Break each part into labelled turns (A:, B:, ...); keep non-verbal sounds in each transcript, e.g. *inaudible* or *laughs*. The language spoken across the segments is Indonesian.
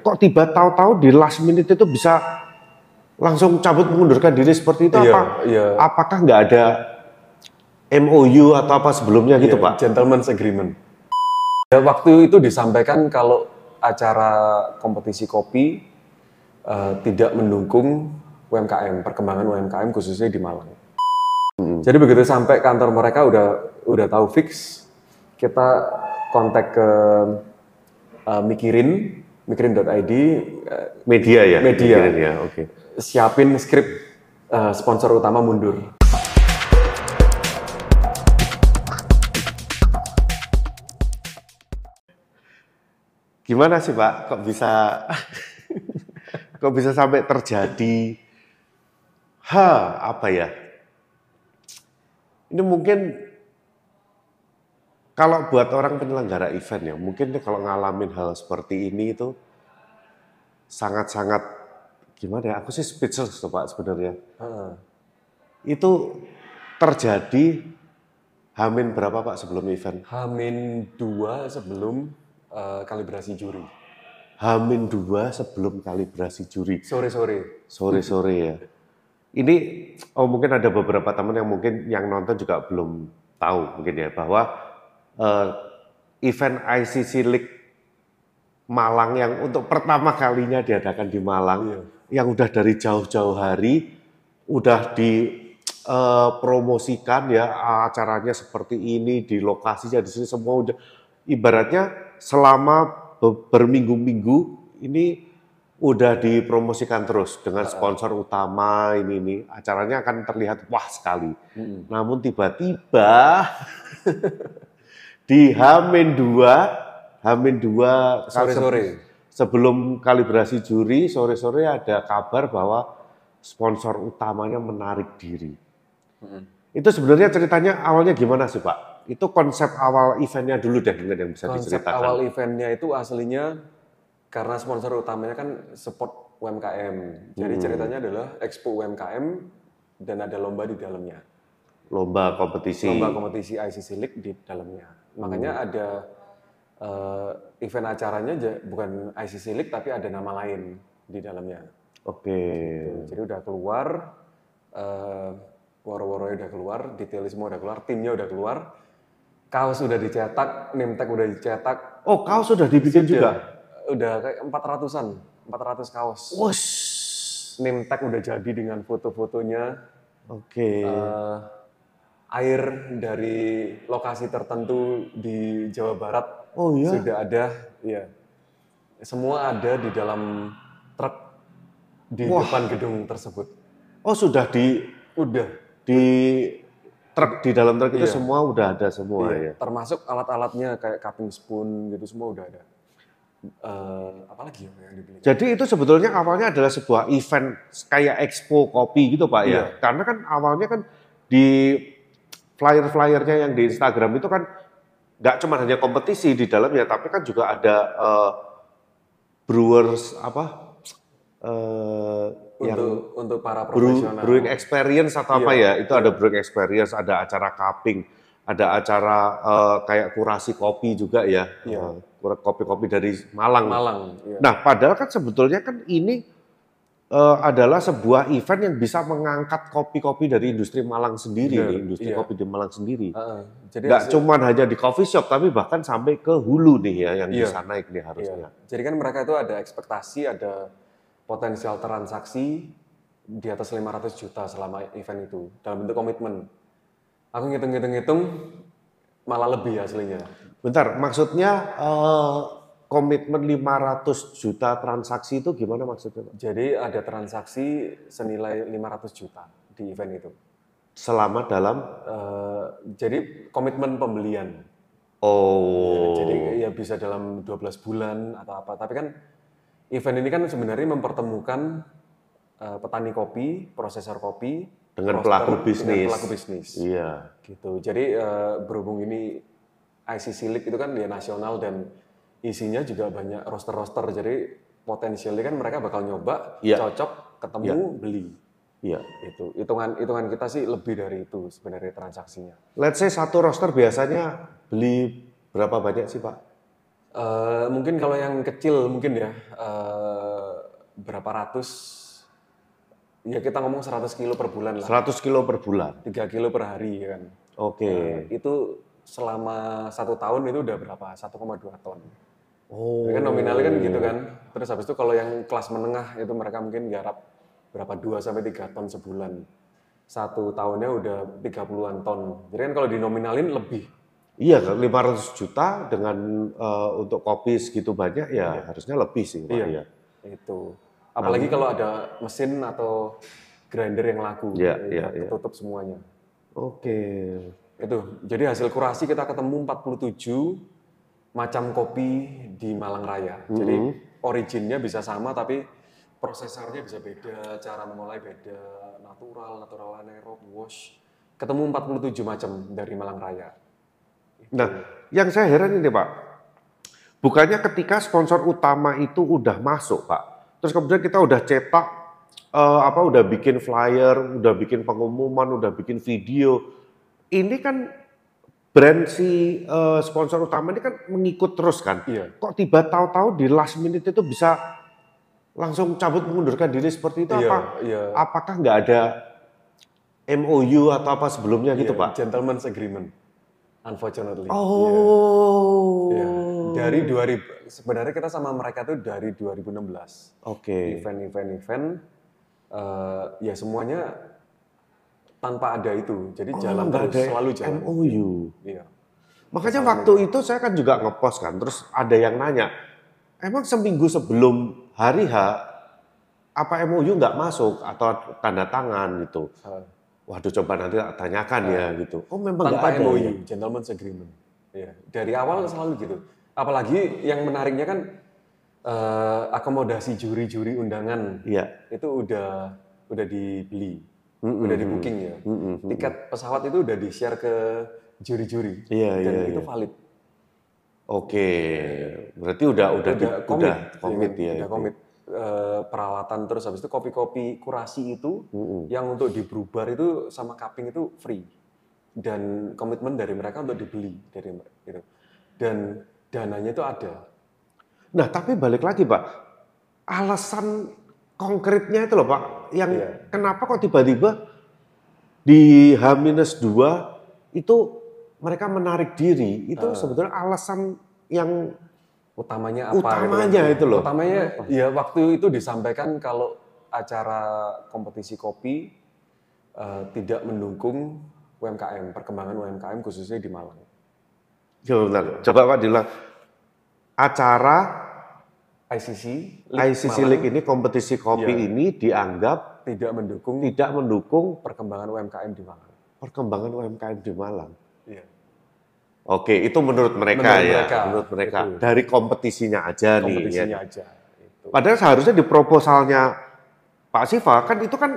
A: Kok tiba tahu-tahu di last minute itu bisa langsung cabut mengundurkan diri seperti itu
B: Iya,
A: apa?
B: iya.
A: Apakah nggak ada MOU atau apa sebelumnya gitu
B: Iya,
A: Pak?
B: Gentleman's agreement. Ya, waktu itu disampaikan kalau acara kompetisi kopi eh, tidak mendukung UMKM, perkembangan UMKM khususnya di Malang. Jadi begitu sampai kantor mereka udah udah tahu fix, kita kontak ke eh, Mikirin, mikirin.id, eh,
A: Media ya?
B: Media.
A: Mikirin ya, oke.
B: siapin skrip eh, sponsor utama mundur.
A: Gimana sih Pak? Kok bisa *laughs* kok bisa sampai terjadi ha apa ya? Ini mungkin kalau buat orang penyelenggara event ya, mungkin dia kalau ngalamin hal seperti ini itu sangat-sangat gimana ya? Aku sih speechless tuh Pak sebenarnya.
B: Heeh.
A: Itu terjadi Hamin berapa Pak sebelum event?
B: Hamin dua sebelum eh, kalibrasi juri.
A: Hamin dua sebelum kalibrasi juri.
B: Sore-sore.
A: sore-sore ya. Ini oh mungkin ada beberapa teman yang mungkin yang nonton juga belum tahu mungkin ya bahwa eh, event ICC League Malang yang untuk pertama kalinya diadakan di Malang
B: Iya.
A: yang udah dari jauh-jauh hari udah dipromosikan ya acaranya seperti ini di lokasinya di sini semua udah ibaratnya selama be- berminggu-minggu ini udah dipromosikan terus dengan sponsor utama ini ini acaranya akan terlihat wah sekali. Namun tiba-tiba *laughs* di Hamin 2, Hamin 2
B: Sore-sore.
A: sebelum kalibrasi juri sore-sore ada kabar bahwa sponsor utamanya menarik diri. Itu sebenarnya ceritanya awalnya gimana sih Pak? Itu konsep awal eventnya dulu deh mungkin yang bisa
B: Konsep
A: diceritakan.
B: awal eventnya itu aslinya karena sponsor utamanya kan support UMKM. Jadi
A: Hmm.
B: ceritanya adalah Expo UMKM dan ada lomba di dalamnya.
A: Lomba kompetisi.
B: Lomba kompetisi ICC League di dalamnya. Makanya
A: Hmm.
B: ada eh, event acaranya bukan ICC League tapi ada nama lain di dalamnya.
A: Oke.
B: Jadi udah keluar, eh, waro-waronya udah keluar, detailnya semua udah keluar, timnya udah keluar, kaos udah dicetak, name tag udah dicetak,
A: Oh, kau sudah dibikin juga?
B: udah kayak 400-an, 400 kaos.
A: Wush.
B: Name tag udah jadi dengan foto-fotonya,
A: Oke.
B: eh, air dari lokasi tertentu di Jawa Barat
A: Oh iya.
B: sudah ada, ya. Semua ada di dalam truk di depan gedung tersebut.
A: Oh, sudah di
B: Udah.
A: di truk di dalam truk itu
B: Iya.
A: semua udah ada semua ya.
B: Iya, Termasuk alat-alatnya kayak cupping spoon gitu semua udah ada. Eh, apalagi ya yang dibeli?
A: Jadi itu sebetulnya awalnya adalah sebuah event kayak expo kopi gitu Pak ya.
B: Iya.
A: Karena kan awalnya kan di flyer-flyernya yang di Instagram itu kan nggak cuma hanya kompetisi di dalamnya, tapi kan juga ada eh, brewers apa eh, yang
B: Untuk untuk para
A: brew-
B: profesional.
A: brewing experience atau apa
B: Iya,
A: ya? Itu ada brewing experience, ada acara cupping, ada acara eh, kayak kurasi kopi juga ya,
B: Iya.
A: Eh, kopi-kopi dari Malang.
B: Malang. iya.
A: Nah, padahal kan sebetulnya kan ini eh, adalah sebuah event yang bisa mengangkat kopi-kopi dari industri Malang sendiri, nih, industri
B: iya.
A: kopi di Malang sendiri.
B: Heeh. Jadi
A: Nggak
B: hasil-
A: cuma hanya di coffee shop, tapi bahkan sampai ke hulu nih ya, yang
B: Iya.
A: bisa naik nih harusnya.
B: Jadi kan mereka itu ada ekspektasi, ada potensial transaksi di atas 500 juta selama event itu dalam bentuk komitmen. Aku ngitung-ngitung-ngitung malah lebih aslinya.
A: Bentar, maksudnya eh, komitmen 500 juta transaksi itu gimana maksudnya? Pak?
B: Jadi ada transaksi senilai 500 juta di event itu.
A: Selama dalam,
B: Eh, jadi komitmen pembelian.
A: oh,
B: Jadi ya bisa dalam 12 bulan atau apa. Tapi kan event ini kan sebenarnya mempertemukan eh, petani kopi, prosesor kopi
A: Dengan
B: roaster,
A: pelaku
B: dengan
A: bisnis.
B: pelaku bisnis.
A: iya.
B: Gitu. Jadi eh, berhubung ini ICC League itu kan dia nasional dan isinya juga banyak roster-roster. Jadi potensialnya kan mereka bakal nyoba,
A: Iya.
B: cocok, ketemu, beli.
A: Iya.
B: Itu hitungan hitungan kita sih lebih dari itu sebenarnya transaksinya.
A: Let's say satu roster biasanya beli berapa banyak sih Pak?
B: Eh, mungkin kalau yang kecil mungkin ya eh, berapa ratus ya kita ngomong 100 kilo per bulan lah
A: 100 kilo per bulan.
B: 3 kilo per hari ya kan
A: Oke.
B: Eh, itu selama satu tahun itu udah berapa 1,2 ton
A: Oh.
B: Ya kan nominalnya kan gitu kan terus habis itu kalau yang kelas menengah itu mereka mungkin garap berapa 2 sampai 3 ton sebulan satu tahunnya udah 30-an ton jadi kan kalau dinominalin lebih
A: Iya, kan 500 juta dengan eh, untuk kopi segitu banyak ya harusnya lebih sih. Pak,
B: Iya.
A: ya.
B: itu apalagi kalau ada mesin atau grinder yang laku
A: Iya,
B: ya,
A: iya, iya.
B: ketutup semuanya
A: Oke.
B: itu jadi hasil kurasi kita ketemu 47 macam kopi di Malang Raya. Jadi originnya bisa sama tapi prosesornya bisa beda cara mengolah beda natural natural anaerob wash. Ketemu 47 macam dari Malang Raya.
A: Nah, yang saya heran ini Pak, bukannya ketika sponsor utama itu udah masuk Pak, terus kemudian kita udah cetak, eh, apa, udah bikin flyer, udah bikin pengumuman, udah bikin video, ini kan brand si eh, sponsor utama ini kan mengikut terus kan?
B: iya
A: Kok tiba tahu-tahu di last minute itu bisa langsung cabut mengundurkan diri seperti itu
B: iya
A: apa?
B: iya
A: Apakah nggak ada MOU atau apa sebelumnya gitu
B: Iya,
A: Pak?
B: gentleman's agreement unfortunately.
A: Oh.
B: Iya. Dari 2000 sebenarnya kita sama mereka tuh dari 2016.
A: Oke.
B: Event-event-event eh, ya semuanya tanpa ada itu. Jadi
A: Oh,
B: jalan terus,
A: ada
B: selalu jalan.
A: MOU.
B: Iya.
A: Makanya waktu itu saya kan juga ngepost kan, terus ada yang nanya, emang seminggu sebelum hari H apa MOU nggak masuk atau tanda tangan gitu? Waduh, coba nanti tanyakan ya gitu. Oh, memang nggak
B: tanpa
A: ada.
B: MOU,
A: ya?
B: gentleman's agreement. Iya. Dari awal selalu gitu. Apalagi yang menariknya kan eh, akomodasi juri-juri undangan
A: Iya.
B: itu udah udah dibeli,
A: Mm-mm.
B: udah di booking ya.
A: Mm-mm.
B: Tiket pesawat itu udah di-share ke juri-juri.
A: Iya,
B: dan
A: iya,
B: itu
A: iya.
B: valid.
A: Oke, berarti udah udah di-
B: udah
A: udah
B: komit,
A: komit
B: Iya,
A: ya.
B: udah komit Eh, peralatan terus habis itu kopi-kopi kurasi itu
A: Mm-mm.
B: yang untuk dibrubar itu sama cupping itu free dan komitmen dari mereka untuk dibeli dari gitu dan dananya itu ada
A: Nah, tapi balik lagi, Pak. Alasan konkretnya itu loh, Pak, yang
B: Iya.
A: kenapa kok tiba-tiba di H-2 itu mereka menarik diri, itu sebetulnya alasan yang
B: utamanya apa
A: Utamanya
B: kan.
A: itu loh.
B: utamanya ya waktu itu disampaikan kalau acara kompetisi kopi eh, tidak mendukung UMKM perkembangan UMKM khususnya di Malang
A: Coba, bentar. coba Pak diulang. Acara
B: ICC
A: ICC
B: Malang
A: League ini kompetisi kopi
B: Iya.
A: ini dianggap
B: tidak mendukung
A: tidak mendukung
B: perkembangan UMKM di Malang.
A: perkembangan UMKM di Malang.
B: Iya.
A: Oke, itu menurut mereka
B: Menurut
A: ya,
B: mereka,
A: menurut mereka.
B: betul.
A: Dari kompetisinya aja nih. ya.
B: Kompetisinya aja. Itu.
A: Padahal seharusnya di proposalnya Pak Siva kan itu kan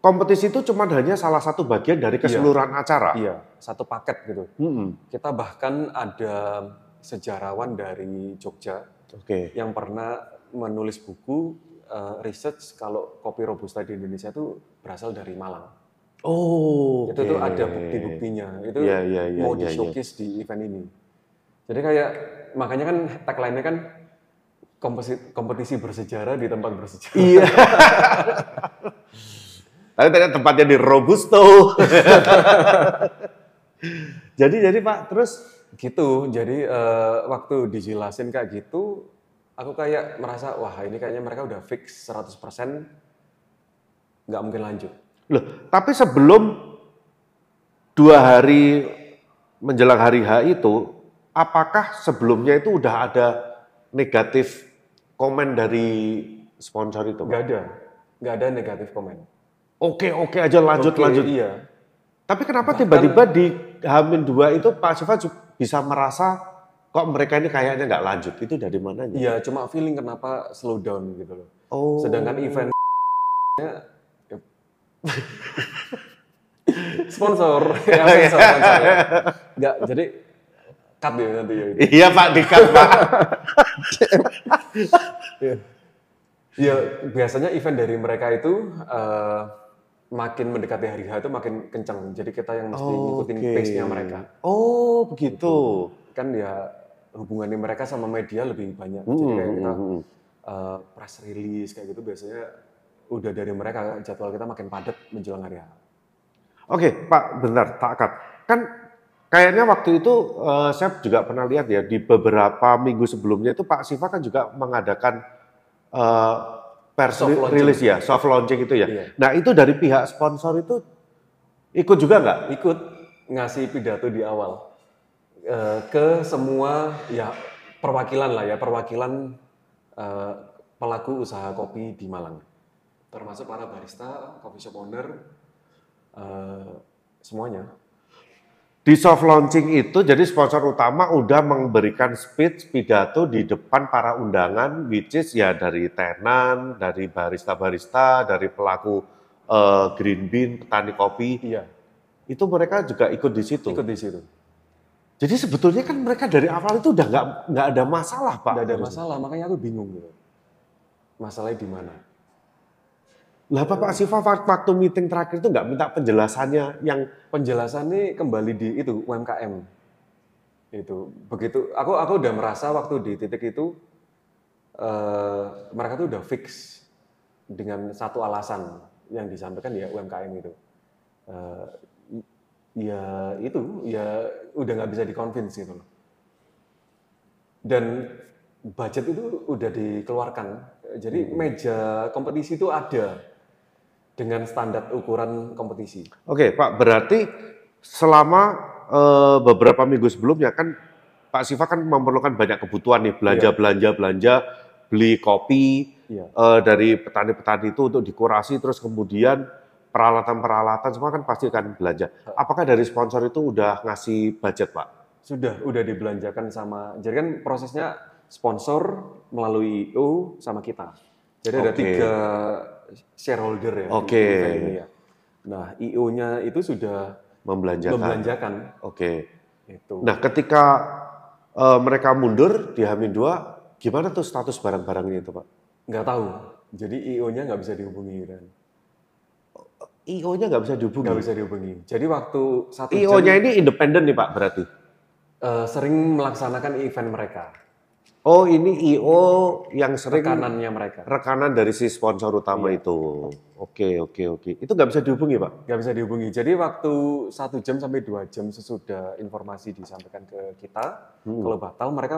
A: kompetisi itu cuma hanya salah satu bagian dari keseluruhan acara.
B: Iya, satu paket gitu.
A: Mm-mm.
B: Kita bahkan ada sejarawan dari Jogja
A: Oke.
B: yang pernah menulis buku eh, research kalau kopi robusta di Indonesia itu berasal dari Malang.
A: Oh.
B: Itu tuh ada bukti-buktinya. Itu
A: Iya, iya, iya,
B: mau
A: iya,
B: di showcase di event ini. Jadi kayak makanya kan tagline-nya kan kompetisi, kompetisi bersejarah di tempat bersejarah.
A: Iya. *laughs* Tapi ternyata tempatnya di Robusto. *laughs* jadi jadi Pak, terus
B: gitu jadi eh, waktu dijelasin kayak gitu aku kayak merasa wah ini kayaknya mereka udah fix 100% nggak mungkin lanjut.
A: Loh, tapi sebelum dua hari menjelang hari H itu, apakah sebelumnya itu udah ada negatif komen dari sponsor itu?
B: Nggak ada. Nggak ada negatif komen.
A: Oke oke aja lanjut
B: Oke,
A: lanjut.
B: iya.
A: Tapi kenapa tiba-tiba di Hamin 2 itu Pak ju- bisa merasa kok mereka ini kayaknya nggak lanjut? Itu dari mananya?
B: iya cuma feeling kenapa slow down gitu loh
A: Oh.
B: sedangkan event *laughs* sponsor ya *laughs* sponsor, sponsor ya. nggak jadi cut ya nanti ya.
A: Iya Pak, dikat Pak. *laughs*
B: Ya biasanya event dari mereka itu eh, makin mendekati hari H itu makin kencang. Jadi kita yang mesti ngikutin
A: Oke.
B: pace-nya mereka.
A: Oh begitu.
B: Kan ya hubungannya mereka sama media lebih banyak.
A: Hmm,
B: Jadi kayak kita
A: hmm, hmm.
B: eh, press release kayak gitu biasanya udah dari mereka jadwal kita makin padat menjelang hari H.
A: Oke, Pak, bentar, tak cut. Kan kayaknya waktu itu eh, saya juga pernah lihat ya di beberapa minggu sebelumnya itu Pak Siva kan juga mengadakan eh, pers
B: Soft
A: ri-
B: launching.
A: release ya, soft launching itu ya.
B: Iya.
A: Nah itu dari pihak sponsor itu ikut juga nggak?
B: Ikut ngasih pidato di awal eh, ke semua ya perwakilan lah ya perwakilan eh, pelaku usaha kopi di Malang, termasuk para barista, coffee shop owner, eh, semuanya.
A: Di soft launching itu jadi sponsor utama udah memberikan speech pidato di depan para undangan which is ya dari tenan, dari barista-barista, dari pelaku eh, green bean, petani kopi.
B: Iya,
A: Itu mereka juga ikut di situ.
B: ikut di situ.
A: Jadi sebetulnya kan mereka dari awal itu udah nggak nggak ada masalah, Pak.
B: Nggak ada masalah, makanya aku bingung gitu. Masalahnya di mana?
A: Lah Pak Siva waktu meeting terakhir itu nggak minta penjelasannya yang
B: penjelasannya kembali di itu UMKM itu begitu aku aku udah merasa waktu di titik itu eh, mereka tuh udah fix dengan satu alasan yang disampaikan ya UMKM itu i- ya itu ya udah nggak bisa dikonvince gitu loh. Dan budget itu udah dikeluarkan. Jadi meja kompetisi itu ada dengan standar ukuran kompetisi.
A: Oke, Pak, berarti selama eh, beberapa minggu sebelumnya kan Pak Siva kan memerlukan banyak kebutuhan nih, belanja, belanja, belanja, beli kopi
B: Iya.
A: eh, dari petani-petani itu untuk dikurasi, terus kemudian peralatan-peralatan semua kan pasti akan belanja. Apakah dari sponsor itu udah ngasih budget, Pak?
B: Sudah, udah dibelanjakan sama. Jadi kan prosesnya sponsor melalui IO sama kita. Jadi ada
A: Oke.
B: tiga shareholder ya.
A: Oke.
B: ini ya. Nah, IO-nya itu sudah
A: Membelanjakan.
B: membelanjakan
A: Oke.
B: itu.
A: Nah, ketika eh, mereka mundur di Hamin 2, gimana tuh status barang-barangnya itu, Pak?
B: Nggak tahu. Jadi IO-nya nggak bisa dihubungi kan.
A: IO-nya nggak bisa dihubungi.
B: Nggak bisa dihubungi. Jadi waktu satu
A: IO-nya ini independen nih, Pak, berarti?
B: eh, sering melaksanakan event mereka.
A: Oh, ini IO yang sering
B: Rekanannya mereka.
A: rekanan dari si sponsor utama
B: Iya.
A: itu. Oke, oke, oke. Itu nggak bisa dihubungi, Pak?
B: nggak bisa dihubungi. Jadi waktu satu jam sampai dua jam sesudah informasi disampaikan ke kita,
A: Hmm.
B: kalau batal mereka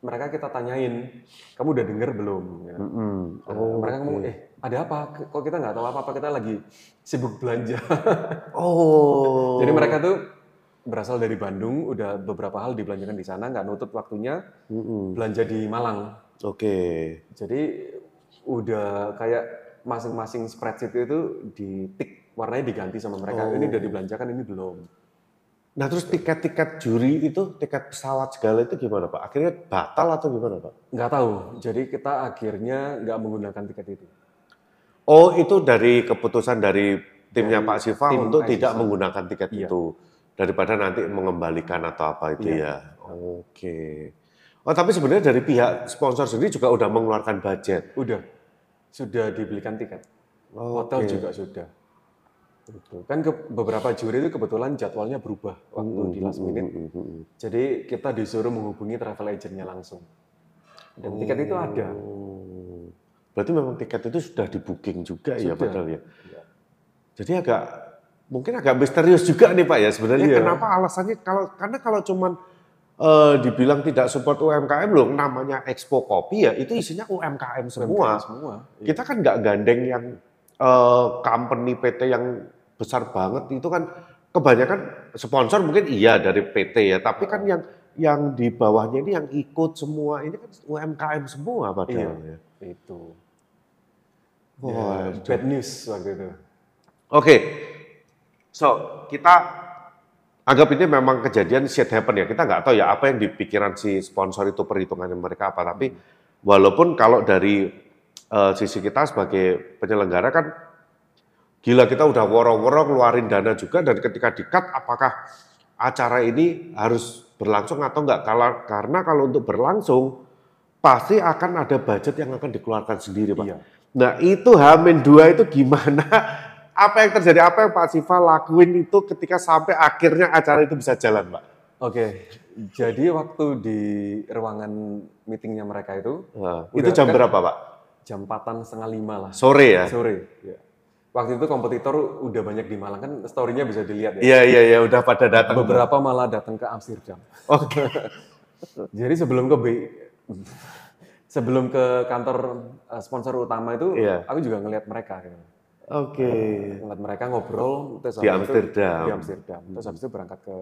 B: mereka kita tanyain, kamu udah dengar belum? Ya.
A: Mm-mm.
B: Nah,
A: Oh,
B: mereka ngomong,
A: oke.
B: eh ada apa? Kok kita nggak tahu apa-apa? Kita lagi sibuk belanja. *laughs*
A: Oh.
B: Jadi mereka tuh berasal dari Bandung, udah beberapa hal dibelanjakan di sana, nggak nutut waktunya
A: Mm-mm.
B: belanja di Malang.
A: Oke.
B: Jadi udah kayak masing-masing spreadsheet itu ditik warnanya diganti sama mereka.
A: Oh.
B: Ini udah dibelanjakan, ini belum.
A: Nah, terus tiket-tiket juri itu, tiket pesawat segala itu gimana, Pak? Akhirnya batal atau gimana, Pak?
B: Nggak tahu. Jadi kita akhirnya nggak menggunakan tiket itu.
A: Oh, itu dari keputusan dari timnya
B: Dari
A: Pak Siva
B: tim
A: untuk tidak menggunakan tiket
B: Iya.
A: itu. Daripada nanti mengembalikan atau apa itu
B: Iya.
A: ya. Oke. Oh, tapi sebenarnya dari pihak sponsor sendiri juga udah mengeluarkan budget.
B: Udah, sudah dibelikan tiket. Hotel
A: Oke.
B: juga sudah. Itu. Kan ke, beberapa juri itu kebetulan jadwalnya berubah waktu di last minute.
A: Mm, mm, mm.
B: Jadi kita disuruh menghubungi travel agentnya langsung. Dan tiket itu ada.
A: Oh. Berarti memang tiket itu sudah di booking juga ya
B: Sudah.
A: padahal ya.
B: Iya.
A: Jadi agak mungkin agak misterius juga nih Pak ya sebenarnya
B: Iya.
A: kenapa alasannya kalau karena kalau cuman eh, dibilang tidak support UMKM loh namanya Expo Kopi ya itu isinya UMKM semua.
B: UMKM semua. Iya.
A: Kita kan nggak gandeng yang eh, company PT yang besar banget itu kan kebanyakan sponsor mungkin iya dari PT ya tapi kan yang yang di bawahnya ini yang ikut semua ini kan UMKM semua padahal ya.
B: Itu.
A: Wah,
B: Ya, bad news waktu itu.
A: Oke, so kita anggap ini memang kejadian shit happen ya. Kita nggak tahu ya apa yang di pikiran si sponsor itu perhitungannya mereka apa. Tapi walaupun kalau dari eh, sisi kita sebagai penyelenggara kan gila kita udah woro-woro ngeluarin dana juga dan ketika di-cut apakah acara ini harus berlangsung atau enggak? Karena kalau untuk berlangsung pasti akan ada budget yang akan dikeluarkan sendiri, Pak.
B: Iya.
A: Nah, itu Hamin dua itu gimana? *laughs* Apa yang terjadi? Apa yang Pak Siva lakuin itu ketika sampai akhirnya acara itu bisa jalan, Pak?
B: Oke, jadi waktu di ruangan meetingnya mereka itu
A: Nah, itu jam
B: kan-
A: berapa, Pak?
B: jam 4 setengah lima lah
A: Sore ya?
B: sore. Ya. Waktu itu kompetitor udah banyak di Malang kan story-nya bisa dilihat ya.
A: Iya, iya, iya, udah pada datang.
B: Beberapa malah datang ke Amsterdam.
A: Oke. *laughs*
B: Jadi sebelum ke B, sebelum ke kantor eh, sponsor utama itu,
A: Iya.
B: aku juga ngelihat mereka. Gitu.
A: Oke.
B: Ngeliat mereka ngobrol terus
A: Di
B: habis itu-
A: Amsterdam.
B: di Amsterdam. Terus habis itu berangkat ke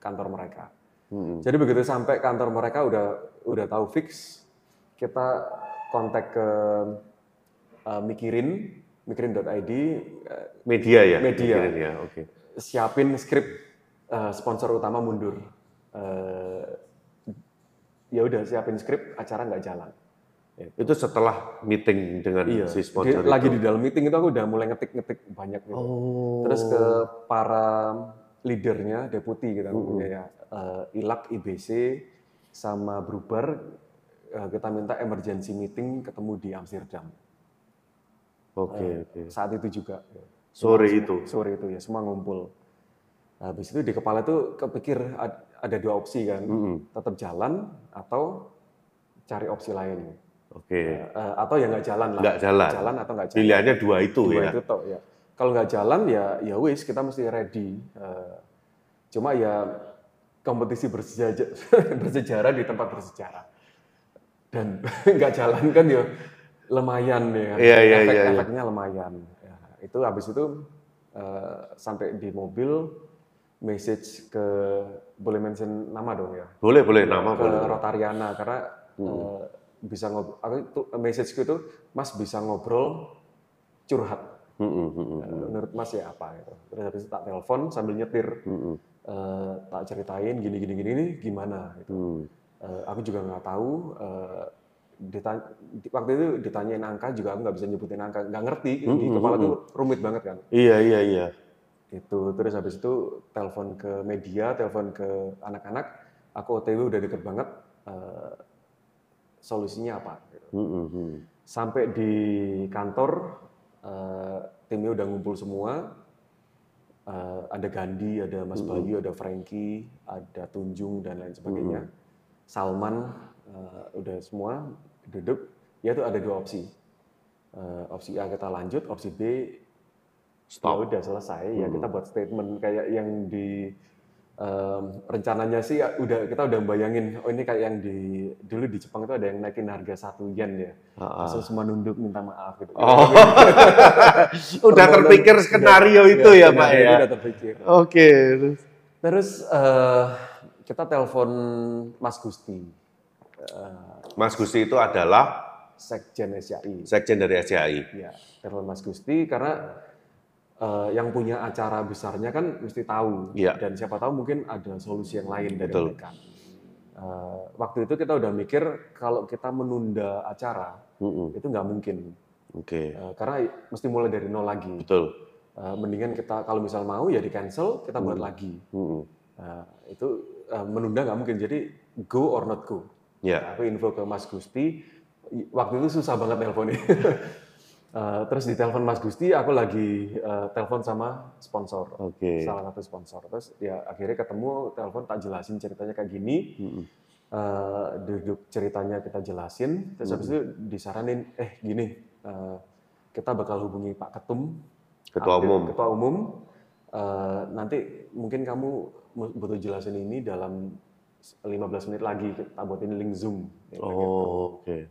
B: kantor mereka.
A: Mm-mm.
B: Jadi begitu sampai kantor mereka udah udah tahu fix, kita kontak ke eh, mikirin mikirin.id eh,
A: Media ya?
B: Media.
A: Mikirin ya, oke.
B: siapin skrip eh, sponsor utama mundur. Eh, ya udah siapin skrip acara nggak jalan.
A: Itu setelah meeting dengan
B: Iya.
A: si
B: Di-
A: sponsor
B: lagi
A: itu.
B: di dalam meeting itu aku udah mulai ngetik-ngetik banyak gitu.
A: Oh.
B: Terus ke para leadernya, deputi kita punya ya, eh, ILAK, IBC, sama Brubar, eh, kita minta emergency meeting ketemu di Amsterdam.
A: Oke, oke.
B: Saat itu juga.
A: Sore itu.
B: Sore itu ya, semua ngumpul. Habis itu di kepala itu kepikir ad- ada dua opsi kan,
A: Mm-mm.
B: tetap jalan atau cari opsi lain.
A: Oke.
B: Eh, atau ya nggak jalan lah.
A: Nggak jalan.
B: Jalan atau nggak jalan.
A: Pilihannya dua itu
B: dua
A: ya.
B: itu toh ya. Kalau nggak jalan ya ya wis kita mesti ready. Eh, cuma ya kompetisi bersejarah, *laughs* bersejarah di tempat bersejarah dan *laughs* nggak jalan kan ya lumayan ya.
A: Iya, iya,
B: Efek,
A: iya, iya.
B: Efeknya lumayan. Ya, itu habis itu eh, sampai di mobil message ke boleh mention nama dong ya
A: Boleh, boleh. Nama
B: ke
A: boleh.
B: Rotariana karena eh, bisa ngobrol aku itu messageku itu Mas bisa ngobrol curhat
A: Mm-mm, mm-mm,
B: Eh, menurut Mas ya apa gitu terus habis itu tak telepon sambil nyetir. Eh, tak ceritain gini gini gini ini gimana gitu
A: Hmm.
B: Eh, aku juga nggak tahu eh, ditanya, di- waktu itu ditanyain angka juga aku nggak bisa nyebutin angka nggak ngerti. Di
A: Mm, mm,
B: kepala
A: mm,
B: tuh rumit banget kan?
A: Iya, iya, iya.
B: itu terus habis itu telepon ke media telepon ke anak-anak aku OTW udah deket banget eh, solusinya apa? Gitu.
A: Mm.
B: sampai di kantor eh, timnya udah ngumpul semua Eh, ada Gandhi ada Mas Bayu ada Frankie ada Tunjung dan lain sebagainya. Salman eh, udah semua duduk ya itu ada dua opsi Eh, opsi A kita lanjut opsi B
A: Stop.
B: ya udah selesai ya kita buat statement kayak yang di em, rencananya sih ya udah kita udah bayangin oh ini kayak yang di dulu di Jepang itu ada yang naikin harga satu yen ya terus semua nunduk minta maaf gitu
A: Oh. *laughs* *laughs* Udah terpikir skenario itu ya, Pak
B: skenario
A: ya.
B: udah terpikir
A: Oke. terus.
B: terus eh, kita telepon Mas Gusti eh,
A: Mas Gusti itu adalah
B: Sekjen SCI
A: sekjen dari SCI.
B: Ya, telepon Mas Gusti karena eh, yang punya acara besarnya kan mesti tahu
A: Iya.
B: dan siapa tahu mungkin ada solusi yang lain dari
A: Betul.
B: mereka. Eh, waktu itu kita udah mikir kalau kita menunda acara
A: Mm-mm.
B: itu nggak mungkin
A: Oke,
B: Eh, karena mesti mulai dari nol lagi.
A: betul.
B: Eh, mendingan kita kalau misal mau ya di cancel kita buat
A: Hmm.
B: lagi.
A: Mm-mm.
B: Eh, itu eh, menunda nggak mungkin jadi go or not go.
A: Ya,
B: Aku info ke Mas Gusti, waktu itu susah banget nelponnya. *laughs* Eh, terus di telepon Mas Gusti, aku lagi eh, telepon sama sponsor,
A: oke.
B: salah satu sponsor. Terus ya akhirnya ketemu, telepon tak jelasin ceritanya kayak gini,
A: Mm-mm.
B: Eh, duduk ceritanya kita jelasin, terus habis itu disaranin, eh gini, eh, kita bakal hubungi Pak Ketum,
A: Ketua umum.
B: ketua umum, eh, nanti mungkin kamu mu- butuh jelasin ini dalam 15 menit lagi, kita buatin link Zoom. Ya, gitu.
A: Oh, oke.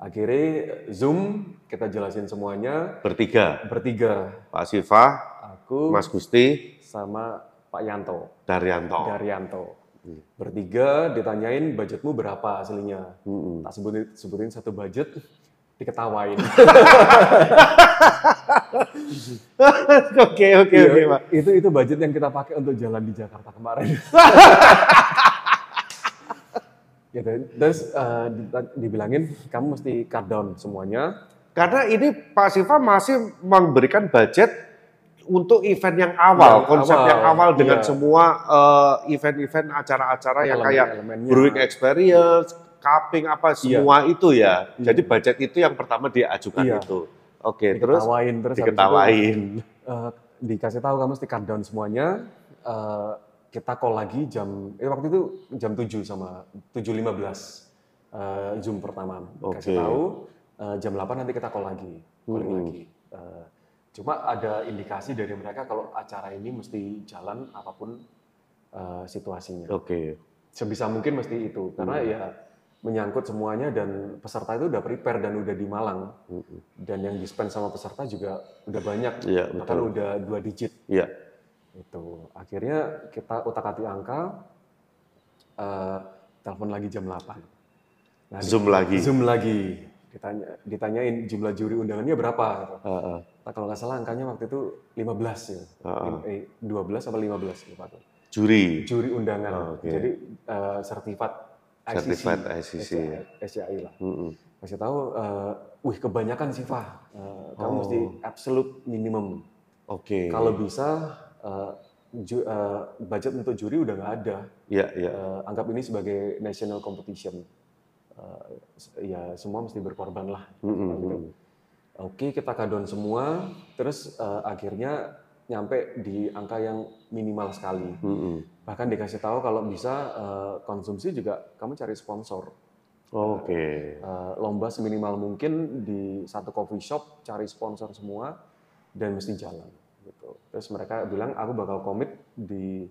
B: Akhirnya Zoom kita jelasin semuanya
A: Bertiga,
B: bertiga,
A: Pak Siva,
B: aku
A: Mas Gusti,
B: sama Pak Yanto,
A: Daryanto.
B: Daryanto. Bertiga ditanyain budgetmu berapa aslinya.
A: Mm-mm.
B: Tak sebutin, sebutin satu budget, diketawain. *laughs* *laughs*
A: Oke, oke,
B: Iya,
A: oke, Pak.
B: Itu itu budget yang kita pakai untuk jalan di Jakarta kemarin. *laughs* gitu. Terus di- dibilangin kamu mesti cut down semuanya.
A: Karena ini Pak Siva masih memberikan budget untuk event yang awal,
B: Yang
A: konsep
B: awal,
A: yang awal dengan
B: iya.
A: semua eh, event-event acara-acara yang kayak brewing experience, cupping apa semua itu ya.
B: Iya.
A: Jadi budget itu yang pertama diajukan
B: Iya.
A: itu. Oke, terus
B: Diketawain terus habis itu,
A: diketawain.
B: eh, dikasih tahu kamu mesti cut down semuanya. Eh, kita call lagi jam eh waktu itu jam 7 sama 7.15 eh, Zoom pertama. Kasih
A: Oke.
B: tahu eh, jam 8 nanti kita call lagi, calling
A: Mm-mm.
B: lagi. Eh, cuma ada indikasi dari mereka kalau acara ini mesti jalan apa pun eh, situasinya.
A: Oke.
B: Sebisa mungkin mesti itu karena
A: Hmm.
B: ya menyangkut semuanya dan peserta itu udah prepare dan udah di Malang
A: Mm-mm.
B: dan yang di spend sama peserta juga udah banyak
A: Iya,
B: bahkan udah dua digit
A: Iya.
B: Itu akhirnya kita utak-atik angka eh, telepon lagi jam 8 nah, di-
A: Zoom lagi.
B: zoom lagi ditanya ditanyain jumlah juri undangannya berapa gitu.
A: Heeh.
B: Nah, kalau nggak salah angkanya waktu itu 15 ya
A: Heeh.
B: eh, 12 apa 15 lupa tuh
A: Juri.
B: juri undangan
A: Oh, oke.
B: jadi eh, sertifikat ICC,
A: ICC.
B: SCI, lah
A: Mm-mm.
B: kasih tahu eh, wih kebanyakan sih Fah Eh, kamu
A: Oh.
B: mesti absolute minimum
A: Oke.
B: kalau bisa eh, ju- eh, budget untuk juri udah nggak ada.
A: Iya, iya.
B: Eh, anggap ini sebagai national competition. Eh, ya semua mesti berkorban lah.
A: Mm-mm.
B: Gitu. Oke kita kadon semua, terus eh, akhirnya nyampe di angka yang minimal sekali.
A: Mm-mm.
B: Bahkan dikasih tahu kalau bisa eh, konsumsi juga kamu cari sponsor.
A: Oke.
B: Eh, lomba seminimal mungkin di satu coffee shop cari sponsor semua dan mesti jalan gitu. Terus mereka bilang aku bakal komit di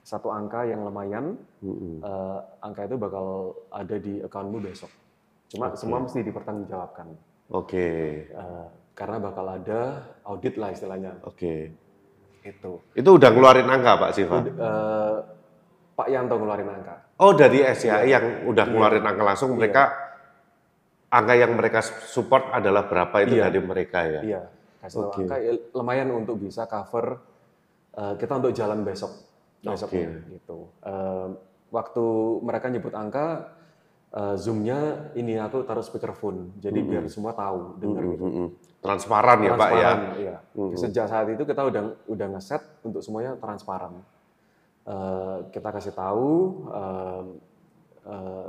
B: satu angka yang lumayan
A: Mm-mm.
B: eh, angka itu bakal ada di accountmu besok. Cuma
A: Oke.
B: semua mesti dipertanggungjawabkan
A: Oke.
B: Eh, karena bakal ada audit lah istilahnya
A: Oke.
B: itu.
A: Itu udah ngeluarin angka Pak Siva?
B: Eh, Pak Yanto ngeluarin angka.
A: Oh dari SCI yang udah
B: Iya.
A: ngeluarin angka langsung mereka angka yang mereka support adalah berapa itu
B: Iya.
A: dari mereka ya?
B: Iya, kasih tahu
A: Oke.
B: angka ya, lumayan untuk bisa cover eh, kita untuk jalan besok besoknya gitu. Eh, waktu mereka nyebut angka eh, zoomnya ini aku taruh speakerphone, jadi biar semua tahu dengar
A: Mm-mm,
B: gitu.
A: mm-mm. Transparan ya Pak ya?
B: Transparan, iya.
A: Mm-mm.
B: Sejak saat itu kita udah udah ngeset untuk semuanya transparan. Eh, kita kasih tahu eh, eh,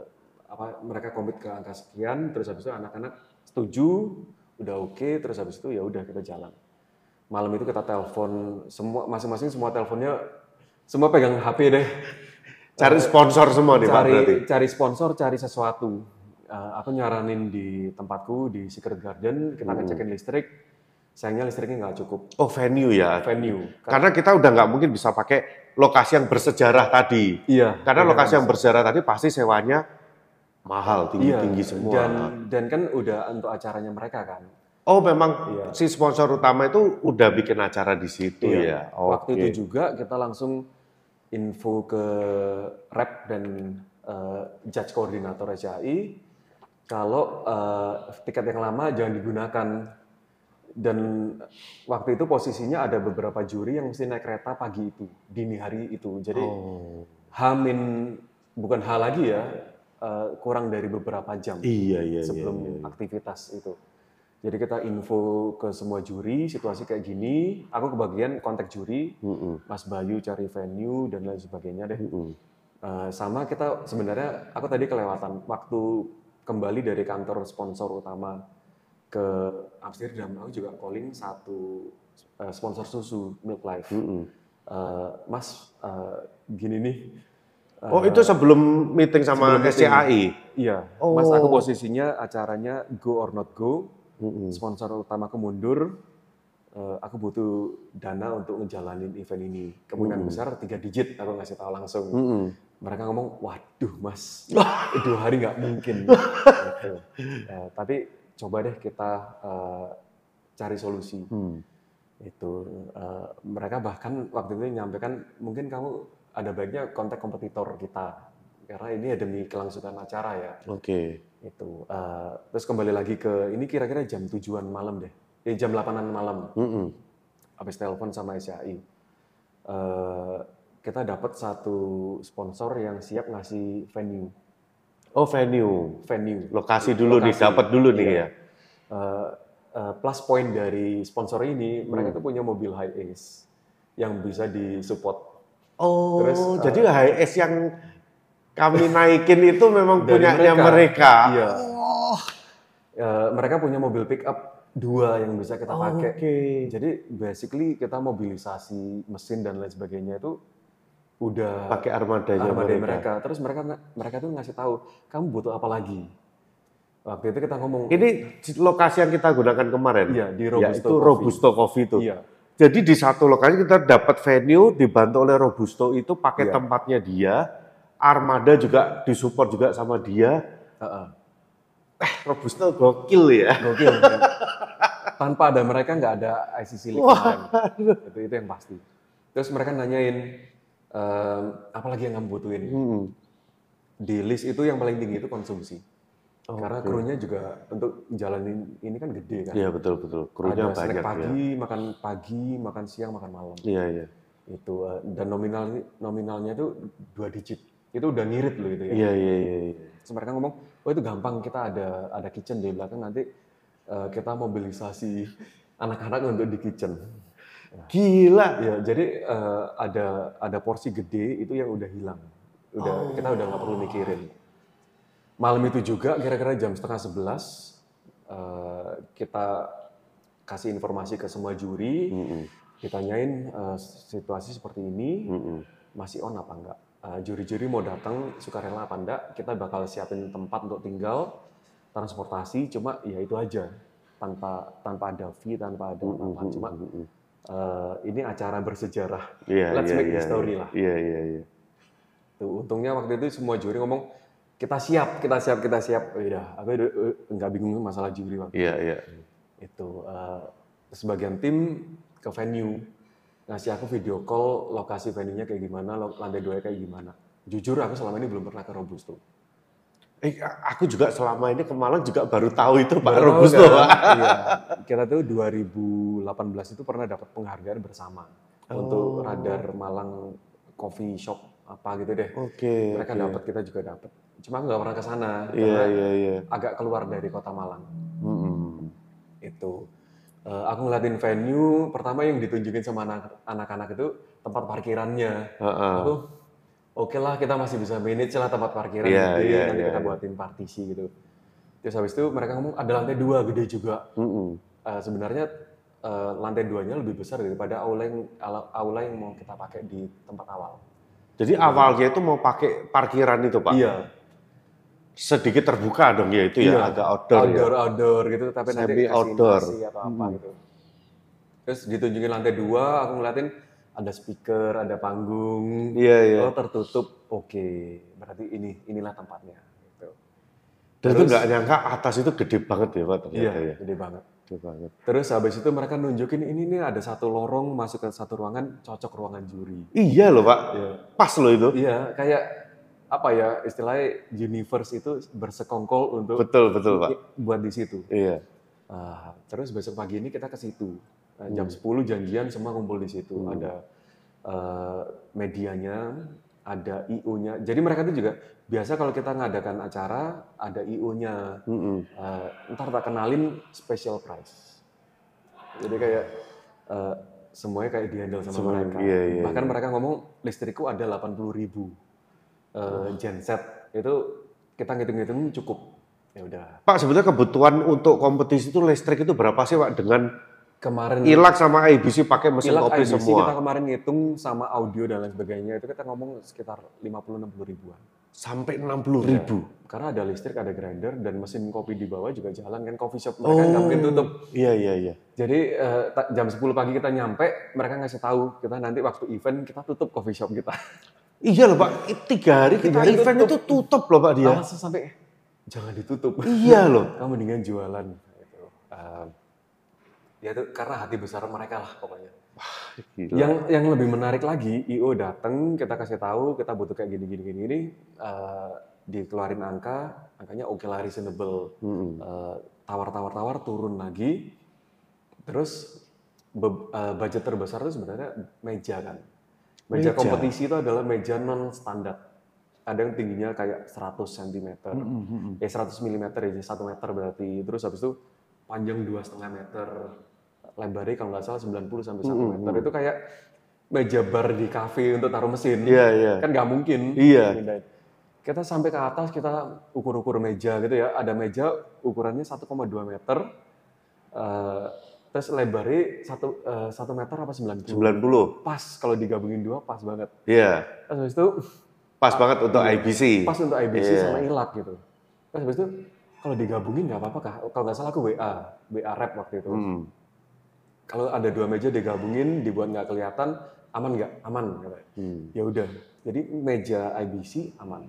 B: apa mereka komit ke angka sekian, terus habis itu anak-anak setuju, udah oke, terus habis itu ya udah kita jalan. Malam itu kita telepon semua masing-masing semua teleponnya semua pegang HP deh.
A: Cari sponsor semua nih Pak
B: cari
A: berarti?
B: cari sponsor, cari sesuatu. Eh, aku nyaranin di tempatku di Secret Garden kita ngecekin listrik. Sayangnya listriknya nggak cukup.
A: Oh venue ya?
B: Venue.
A: Karena kita udah nggak mungkin bisa pakai lokasi yang bersejarah tadi.
B: Iya.
A: Karena
B: iya,
A: lokasi yang bersejarah tadi pasti sewanya mahal,
B: iya.
A: tinggi-tinggi semua.
B: Dan dan kan udah untuk acaranya mereka kan.
A: Oh memang
B: Iya.
A: si sponsor utama itu udah bikin acara di situ
B: Iya.
A: ya?
B: Waktu
A: Oke.
B: itu juga kita langsung info ke rep dan eh, judge koordinator SCI kalau eh, tiket yang lama jangan digunakan dan waktu itu posisinya ada beberapa juri yang mesti naik kereta pagi itu dini hari itu jadi
A: Oh.
B: hamin bukan H lagi ya eh, kurang dari beberapa jam
A: Iya, iya, iya.
B: sebelum
A: iya.
B: aktivitas itu. Jadi kita info ke semua juri situasi kayak gini. Aku kebagian kontak juri,
A: Mm-mm,
B: Mas Bayu cari venue dan lain sebagainya deh.
A: mm-mm.
B: Eh, sama kita sebenarnya aku tadi kelewatan waktu kembali dari kantor sponsor utama ke Amsterdam. Aku juga calling satu eh, sponsor susu Milk Life.
A: Mm-mm.
B: Eh, Mas eh, gini nih. Eh,
A: Oh itu sebelum meeting sama
B: sebelum meeting.
A: SCAI?
B: Iya,
A: Oh.
B: Mas aku posisinya acaranya go or not go.
A: Mm-mm.
B: sponsor utamaku mundur, eh, aku butuh dana untuk ngejalanin event ini. Kemungkinan besar tiga digit aku ngasih tahu langsung.
A: Mm-mm.
B: Mereka ngomong, waduh mas, *laughs* dua hari nggak mungkin. *laughs* Gitu. Eh, tapi coba deh kita eh, cari solusi.
A: Hmm.
B: Itu eh, mereka bahkan waktu itu menyampaikan mungkin kamu ada baiknya kontak kompetitor kita karena ini demi kelangsungan acara ya
A: Oke.
B: itu Eh, terus kembali lagi ke ini kira-kira jam tujuan malam deh eh, jam 8an malam
A: Mm-mm.
B: habis telepon sama SCI Eh, kita dapat satu sponsor yang siap ngasih venue
A: Oh venue,
B: venue
A: lokasi dulu nih, dapat dulu nih
B: Iya.
A: ya.
B: Eh, eh, plus point dari sponsor ini
A: Hmm.
B: mereka tuh punya mobil high ace yang bisa disupport
A: Oh,
B: Terus, uh,
A: jadi HS yang kami naikin itu memang punyanya
B: mereka.
A: mereka.
B: Iya.
A: Oh,
B: Eh, mereka punya mobil pick up dua yang bisa kita pakai
A: Oke.
B: Jadi basically kita mobilisasi mesin dan lain sebagainya itu udah
A: pakai armadanya
B: armada
A: mereka.
B: mereka. Terus mereka mereka tuh ngasih tahu, kamu butuh apa lagi? Waktu itu kita ngomong,
A: Ini lokasi yang kita gunakan kemarin.
B: Iya, di
A: Ya,
B: Robusto
A: itu
B: Coffee.
A: Robusto Coffee itu.
B: iya,
A: Jadi di satu lokasi kita dapat venue dibantu oleh Robusto itu pakai
B: Iya.
A: tempatnya dia, armada juga disupport juga sama dia.
B: heeh.
A: Robusto gokil ya.
B: gokil. kan? Tanpa ada mereka nggak ada ICC League. Itu itu yang pasti. Terus mereka nanyain, ehm, apa lagi yang kamu butuhin?
A: Hmm.
B: Di list itu yang paling tinggi itu konsumsi.
A: Oh,
B: Karena krunya juga untuk jalanin ini kan gede kan.
A: Iya betul betul. Krunya
B: ada
A: banyak ya.
B: pagi, makan pagi, makan siang, makan malam.
A: Iya iya.
B: Itu eh, dan nominal nominalnya itu dua digit. Itu udah ngirit loh itu ya.
A: Iya iya iya. iya.
B: Terus mereka ngomong, oh itu gampang kita ada ada kitchen di belakang nanti eh, kita mobilisasi anak-anak untuk di kitchen.
A: Gila.
B: Ya jadi eh, ada ada porsi gede itu yang udah hilang. Udah kita udah nggak perlu mikirin. Malam itu juga kira-kira jam setengah sebelas eh, kita kasih informasi ke semua juri,
A: Mm-mm.
B: ditanyain eh, situasi seperti ini
A: Mm-mm.
B: masih on apa enggak. Eh, juri-juri mau datang sukarela apa enggak, kita bakal siapin tempat untuk tinggal, transportasi, cuma ya itu aja tanpa tanpa ada fee, tanpa ada apa, cuma
A: Mm-mm.
B: eh, ini acara bersejarah.
A: Iya
B: Let's
A: iya
B: make
A: iya.
B: history lah.
A: Iya iya iya.
B: Tuh, untungnya waktu itu semua juri ngomong kita siap, kita siap, kita siap. Oh, Udah, aku eh, nggak bingung masalah juri waktu
A: Iya iya.
B: itu. Eh, sebagian tim ke venue ngasih aku video call lokasi venue-nya kayak gimana, lantai dua kayak gimana. Jujur aku selama ini belum pernah ke Robusto.
A: Eh, aku juga selama ini ke Malang juga baru tahu itu Pak
B: Baru
A: Robusto.
B: kan? Iya. *laughs* Kita tuh 2018 itu pernah dapat penghargaan bersama untuk Radar Malang Coffee Shop apa gitu deh.
A: Oke.
B: Mereka
A: oke.
B: dapat, kita juga dapat. Cuma nggak pernah ke sana
A: Iya
B: karena
A: iya iya.
B: agak keluar dari kota Malang.
A: Mm-mm.
B: Itu. Eh, aku ngeliatin venue, pertama yang ditunjukin sama anak- anak-anak itu tempat parkirannya.
A: Heeh.
B: Aku, oke lah kita masih bisa manage lah tempat parkiran
A: Iya,
B: gede,
A: iya,
B: nanti
A: iya,
B: kita
A: iya.
B: buatin partisi gitu. Terus habis itu mereka ngomong ada lantai dua gede juga.
A: Mm-mm.
B: Eh, sebenarnya eh, lantai duanya lebih besar daripada aula yang aula yang mau kita pakai di tempat awal.
A: Jadi awalnya itu mau pakai parkiran itu Pak.
B: Iya,
A: Sedikit terbuka dong ya itu ya,
B: Iya.
A: agak outdoor, ya.
B: outdoor outdoor gitu tapi nanti
A: Semi
B: kasih
A: outdoor.
B: atau apa gitu. Terus ditunjukin lantai dua, aku ngeliatin ada speaker, ada panggung.
A: Iya iya.
B: Oh tertutup, oke. Berarti ini inilah tempatnya. Gitu.
A: Dan itu
B: Terus-
A: nggak nyangka atas itu gede banget ya Pak ternyata
B: Iya,
A: ya.
B: gede banget.
A: Gede banget.
B: Terus habis itu mereka nunjukin ini nih ada satu lorong masuk ke satu ruangan cocok ruangan juri.
A: Iya loh Pak.
B: Iya.
A: Pas loh itu.
B: Iya, kayak apa ya istilahnya universe itu bersekongkol untuk
A: Betul betul Pak.
B: buat di situ.
A: Iya.
B: Ah, terus besok pagi ini kita ke situ.
A: Hmm.
B: jam 10 janjian semua kumpul di situ. Ada eh, medianya, ada IO-nya. Jadi mereka itu juga biasa kalau kita ngadakan acara ada IO-nya.
A: Mm-mm.
B: Eh, ntar tak kenalin special price. Jadi kayak eh, semuanya kayak dihandle sama
A: Semuanya,
B: mereka.
A: iya, iya,
B: Bahkan
A: iya.
B: mereka ngomong listrikku ada 80.000 ribu
A: Oh.
B: genset itu kita ngitung-ngitung cukup. Ya udah.
A: Pak sebenarnya kebutuhan untuk kompetisi itu listrik itu berapa sih Pak dengan
B: Kemarin
A: Ilak sama IBC pakai mesin
B: Ilak
A: kopi
B: IBC
A: semua?
B: kita kemarin ngitung sama audio dan lain sebagainya itu kita ngomong sekitar 50-60 ribuan.
A: Sampai 60 ribu.
B: Karena ada listrik, ada grinder dan mesin kopi di bawah juga jalan kan coffee shop mereka nggak mungkin tutup.
A: Iya iya iya.
B: Jadi eh, ta- jam 10 pagi kita nyampe, mereka ngasih tahu kita nanti waktu event kita tutup coffee shop kita. *laughs*
A: Iya loh Pak, tiga hari
B: Tiga
A: kita
B: hari
A: event
B: tutup.
A: itu tutup loh Pak dia.
B: Alasan sampai "Eh, jangan ditutup.
A: Iya loh. *laughs*
B: Kamu mendingan jualan. Gitu. Eh, ya itu karena hati besar mereka lah pokoknya.
A: Gila.
B: Yang yang lebih menarik lagi, IO datang, kita kasih tahu kita butuh kayak gini gini gini gini, eh, dikeluarin angka, angkanya oke lah reasonable.
A: Mm-mm.
B: Eh, tawar-tawar-tawar turun lagi, terus be- eh, budget terbesar itu sebenarnya meja kan. Meja,
A: Meja.
B: kompetisi itu adalah meja non standar. Ada yang tingginya kayak 100 cm, eh 100 mm ya, 1 meter berarti. Terus habis itu panjang dua setengah meter, lebarnya kalau nggak salah 90 sampai 1 meter. Itu kayak meja bar di kafe untuk taruh mesin.
A: Iya iya.
B: Kan nggak mungkin.
A: Iya.
B: Pindahin. Kita sampai ke atas kita ukur-ukur meja gitu ya. Ada meja ukurannya 1,2 meter. Eh, Terus lebarnya satu, eh, satu meter apa 90?
A: 90.
B: Pas kalau digabungin dua pas banget.
A: Iya.
B: Terus habis itu
A: Pas banget untuk
B: Iya.
A: IBC.
B: pas untuk IBC
A: Iya.
B: sama ilat gitu. Terus habis itu kalau digabungin nggak apa-apa kah? Kalau nggak salah aku WA, WA rep waktu itu.
A: Hmm.
B: Kalau ada dua meja digabungin, dibuat nggak kelihatan, aman nggak? Aman. katanya.
A: Hmm.
B: Ya udah. Jadi meja IBC aman.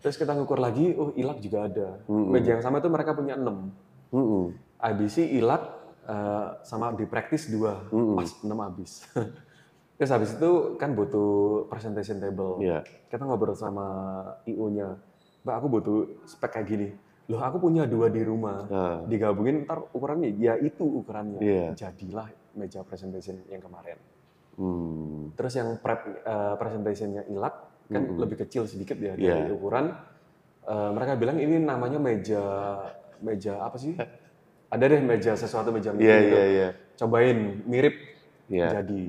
B: Terus kita ngukur lagi, oh ilat juga ada.
A: Mm-mm.
B: Meja yang sama itu mereka punya 6.
A: Mm-mm.
B: IBC, ilat, eh, sama di praktis dua,
A: Mm-mm.
B: pas 6 habis. *laughs* Terus habis itu kan butuh presentation table.
A: Iya.
B: Kita ngobrol sama IO-nya, Mbak aku butuh spek kayak gini. Loh aku punya dua di rumah.
A: Nah,
B: Digabungin ntar ukurannya, ya itu ukurannya.
A: Iya.
B: Jadilah meja presentation yang kemarin.
A: hmm.
B: Terus yang prep eh, presentationnya ilat kan
A: Mm-mm.
B: lebih kecil sedikit ya dari
A: Iya.
B: ukuran. Eh, mereka bilang ini namanya meja meja apa sih? Ada deh meja sesuatu meja
A: Iya,
B: meeting gitu.
A: iya, iya.
B: Cobain mirip
A: Iya.
B: jadi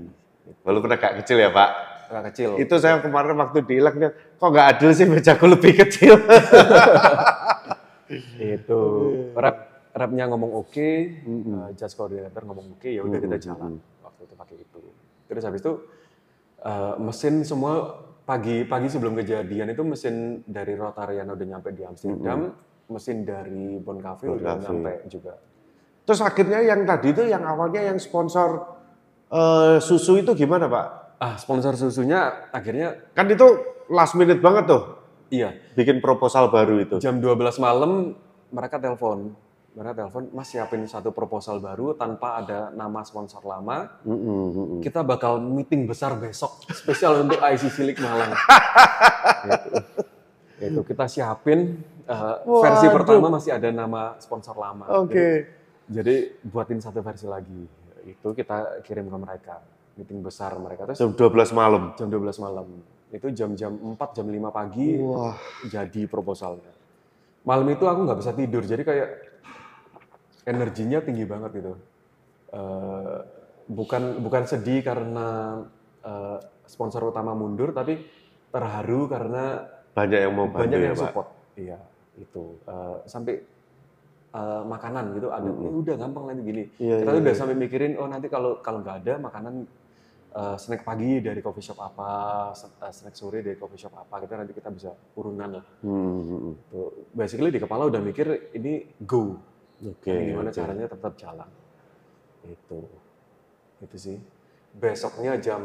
A: Walaupun agak kecil ya, Pak.
B: agak kecil.
A: Itu saya kemarin waktu dia, kok nggak adil sih mejaku lebih kecil. *laughs*
B: Itu rep repnya ngomong oke,
A: Mm-mm.
B: eh, judge coordinator ngomong oke, ya udah kita
A: Mm-mm,
B: jalan waktu itu pakai itu. Terus habis itu eh, mesin semua pagi pagi sebelum kejadian itu mesin dari Rotariana udah nyampe di Amsterdam, mesin dari Bon Cafe
A: Bon
B: udah nyampe juga.
A: Terus akhirnya yang tadi itu yang awalnya yang sponsor eh, susu itu gimana, Pak?
B: Ah sponsor susunya akhirnya
A: Kan itu last minute banget tuh,
B: iya
A: bikin proposal baru itu.
B: jam 12 malam mereka telepon, mereka telepon Mas siapin satu proposal baru tanpa ada nama sponsor lama.
A: Mm-mm, mm-mm.
B: kita bakal meeting besar besok spesial untuk ICC League Malang. gitu. *laughs* Itu kita siapin uh, versi pertama masih ada nama sponsor lama.
A: Oke.
B: Jadi, jadi buatin satu versi lagi. Itu kita kirim ke mereka. Meeting besar mereka terus
A: Jam 12 malam.
B: jam 12 malam. Itu jam-jam 4 jam 5 pagi
A: Wah.
B: jadi proposalnya. Malam itu aku nggak bisa tidur, jadi kayak energinya tinggi banget gitu. Eh, bukan bukan sedih karena eh, sponsor utama mundur, tapi terharu karena
A: Banyak yang mau bantu
B: banyak
A: ya,
B: yang
A: Pak.
B: support. Iya, itu Eh, sampai eh, makanan gitu ada. "Eh, udah gampang nanti gini.
A: Iya,
B: Kita
A: iya,
B: udah
A: iya.
B: sampai mikirin, oh nanti kalau kalau nggak ada makanan eh, snack pagi dari coffee shop apa, snack sore dari coffee shop apa, kita nanti kita bisa urunan lah.
A: Hmm, hmm, hmm.
B: Basically di kepala udah mikir ini go.
A: Oke.
B: Ini gimana
A: oke.
B: caranya tetap jalan. Itu. Itu sih. Besoknya jam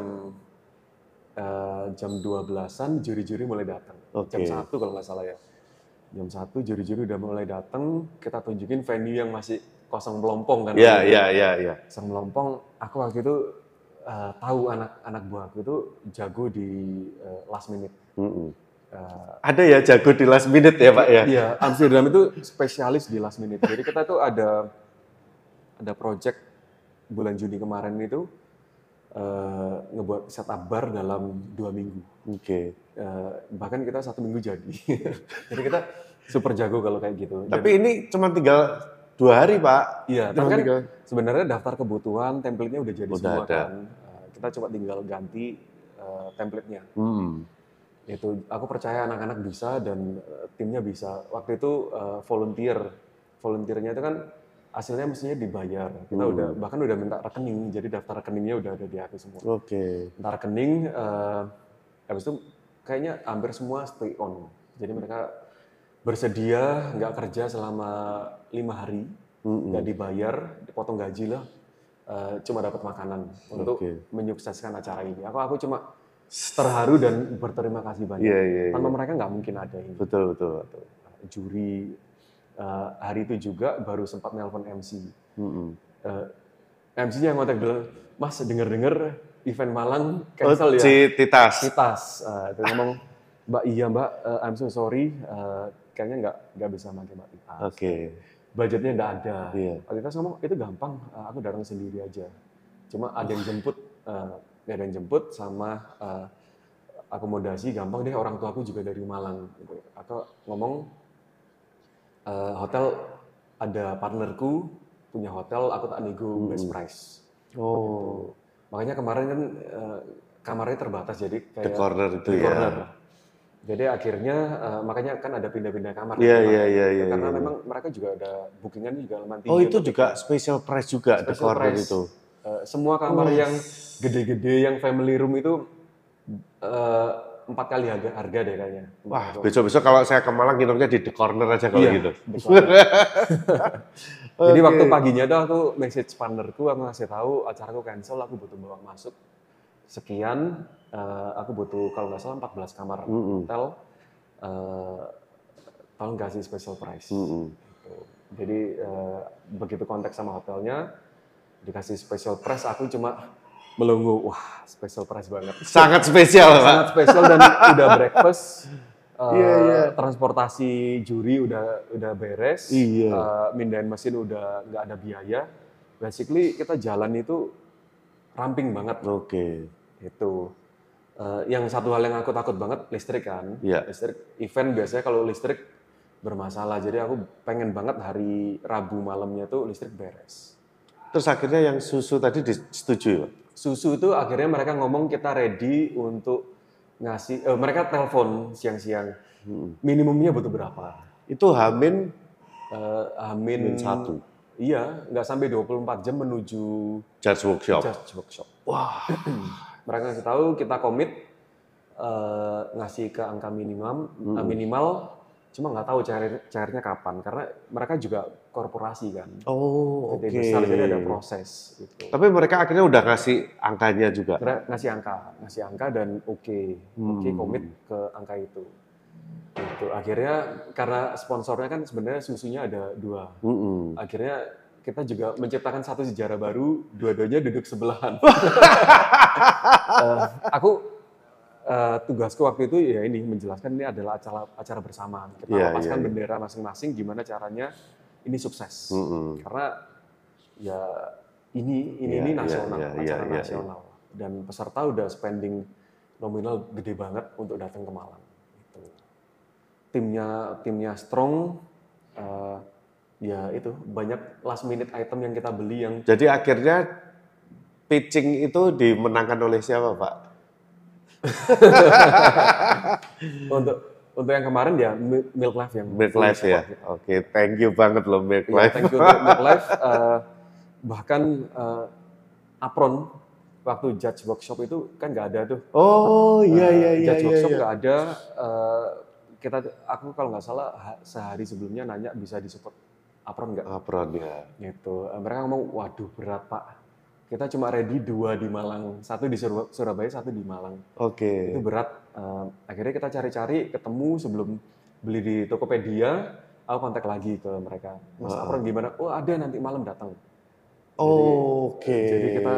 B: eh, jam 12-an juri-juri mulai datang.
A: Oke.
B: Jam 1 kalau nggak salah ya. Jam 1 juri-juri udah mulai datang, kita tunjukin venue yang masih kosong melompong kan.
A: Iya, iya, iya, iya.
B: Kosong melompong, aku waktu itu eh, tahu anak-anak buahku itu jago di eh, last minute.
A: Mm-mm.
B: Eh,
A: Ada ya jago di last minute ya, Pak ya?
B: Iya, Amsterdam itu spesialis di last minute. Jadi kita tuh ada ada project bulan Juni kemarin itu eh, ngebuat setup bar dalam dua minggu.
A: Oke.
B: Eh, bahkan kita satu minggu jadi. *laughs* jadi kita super jago kalau kayak gitu. Dan-
A: Tapi ini cuma tinggal dua hari, Pak.
B: iya, tapi kan
A: tinggal-
B: sebenarnya daftar kebutuhan, template-nya udah jadi
A: Udah
B: semua
A: ada.
B: kan. Eh, kita coba tinggal ganti eh, template-nya.
A: Hmm.
B: itu aku percaya anak-anak bisa dan eh, timnya bisa waktu itu eh, volunteer volunteernya itu kan hasilnya mestinya dibayar kita
A: Hmm.
B: udah bahkan udah minta rekening jadi daftar rekeningnya udah ada di aku semua
A: Oke.
B: minta rekening eh, habis itu kayaknya hampir semua stay on jadi mereka bersedia nggak kerja selama lima hari
A: Mm-mm.
B: nggak dibayar dipotong gaji lah eh, cuma dapat makanan untuk
A: Oke.
B: menyukseskan acara ini aku aku cuma terharu dan berterima kasih banyak
A: iya, iya.
B: tanpa mereka nggak mungkin ada ini
A: Betul, betul.
B: juri eh, hari itu juga baru sempat nelpon MC
A: Mm-mm.
B: Eh, MC-nya yang ngotek bilang Mas denger-denger event Malang
A: Oh,
B: cancel ya
A: si Titas.
B: Citas Eh, itu ngomong Mbak iya Mbak eh, I'm so sorry Eh, kayaknya nggak nggak bisa pakai Mbak Titas
A: Oke.
B: budgetnya nggak ada.
A: Iya.
B: Mbak Titas ngomong itu gampang, eh, aku datang sendiri aja. Cuma ada yang jemput, eh, ada yang jemput sama eh, akomodasi gampang deh orang tua aku juga dari Malang. Gitu. Aku ngomong eh, hotel ada partnerku punya hotel, aku tak nego best price.
A: Oh,
B: Makanya kemarin kan eh, kamarnya terbatas jadi
A: the
B: kayak
A: corner itu
B: di
A: ya.
B: corner. Jadi akhirnya eh, makanya kan ada pindah-pindah kamar.
A: Iya,
B: Kamar.
A: iya, iya, iya,
B: Karena
A: iya.
B: memang mereka juga ada bookingan juga lumayan tinggi.
A: Oh itu juga special price juga the
B: special
A: corner
B: price.
A: itu.
B: Eh, semua kamar yang gede-gede yang family room itu eh, empat kali harga, harga deh kayaknya.
A: Wah besok-besok kalau saya ke Malang nginepnya di the corner aja kalau
B: Iya,
A: gitu. *laughs*
B: Jadi waktu paginya tuh aku message partnerku, aku ngasih tahu acaraku cancel, aku butuh bawa masuk sekian, eh, aku butuh kalau nggak salah 14 kamar
A: Mm-mm.
B: hotel, eh, tolong kasih special price.
A: Mm-mm.
B: Gitu. Jadi eh, begitu kontak sama hotelnya, dikasih special price, aku cuma melongo, wah special price banget.
A: Sangat spesial Pak.
B: Sangat spesial dan udah breakfast. *laughs* eh,
A: Iya, iya.
B: Transportasi juri udah udah beres.
A: Iya.
B: eh, mindahin mesin udah nggak ada biaya. Basically kita jalan itu ramping banget
A: Oke.
B: itu. Eh, yang satu hal yang aku takut banget listrik kan.
A: Iya.
B: Listrik event biasanya kalau listrik bermasalah. Jadi aku pengen banget hari Rabu malamnya tuh listrik beres.
A: Terus akhirnya yang susu tadi disetujui Pak?
B: Susu itu akhirnya mereka ngomong kita ready untuk ngasih eh, mereka telepon siang-siang.
A: Mm.
B: Minimumnya butuh berapa?
A: Itu Hamin
B: Eh, amin
A: Min satu.
B: Iya, nggak sampai 24 jam menuju
A: Judge Workshop.
B: Judge workshop.
A: Wah. *clears throat*
B: Mereka ngasih tahu kita komit eh, ngasih ke angka minimum eh, minimal cuma nggak tahu cair cairnya kapan karena mereka juga korporasi kan
A: Oh oke.
B: Besar jadi ada proses gitu.
A: Tapi mereka akhirnya udah ngasih angkanya juga.
B: Mereka ngasih angka ngasih angka dan oke oke
A: Hmm.
B: komit ke angka itu gitu akhirnya karena sponsornya kan sebenarnya susunya ada dua
A: Mm-mm.
B: akhirnya kita juga menciptakan satu sejarah baru dua-duanya duduk sebelahan *laughs* Eh, aku eh, tugasku waktu itu ya ini menjelaskan ini adalah acara acara bersama kita
A: Iya,
B: lepaskan
A: iya, iya.
B: bendera masing-masing gimana caranya ini sukses
A: Mm-mm.
B: karena ya ini ini
A: Iya,
B: ini
A: iya,
B: nasional
A: iya, iya,
B: acara
A: iya,
B: nasional dan peserta udah spending nominal gede banget untuk datang ke Malang Gitu. timnya timnya strong eh, ya itu banyak last minute item yang kita beli yang
A: Jadi akhirnya pitching itu dimenangkan oleh siapa Pak? *laughs*
B: untuk untuk yang kemarin ya Mi- Milk Life yang
A: Milk Life ya. Oke, thank you banget loh Milk
B: Iya,
A: Life.
B: thank you untuk Milk Life. *laughs* Eh, bahkan eh, Apron waktu judge workshop itu kan nggak ada tuh.
A: Oh iya
B: Eh,
A: iya iya
B: judge
A: iya.
B: workshop
A: iya.
B: nggak ada. Eh, kita aku kalau nggak salah ha- sehari sebelumnya nanya bisa disupport Apron nggak?
A: Apron ya.
B: Gitu. Eh, mereka ngomong, waduh berat pak. Kita cuma ready dua di Malang, satu di Sur- Surabaya, satu di Malang.
A: Oke.
B: itu berat. Eh, akhirnya kita cari-cari, ketemu sebelum beli di Tokopedia, aku kontak lagi ke mereka. Mas
A: Ah.
B: Apron gimana? Oh ada nanti malam datang.
A: Oke.
B: jadi kita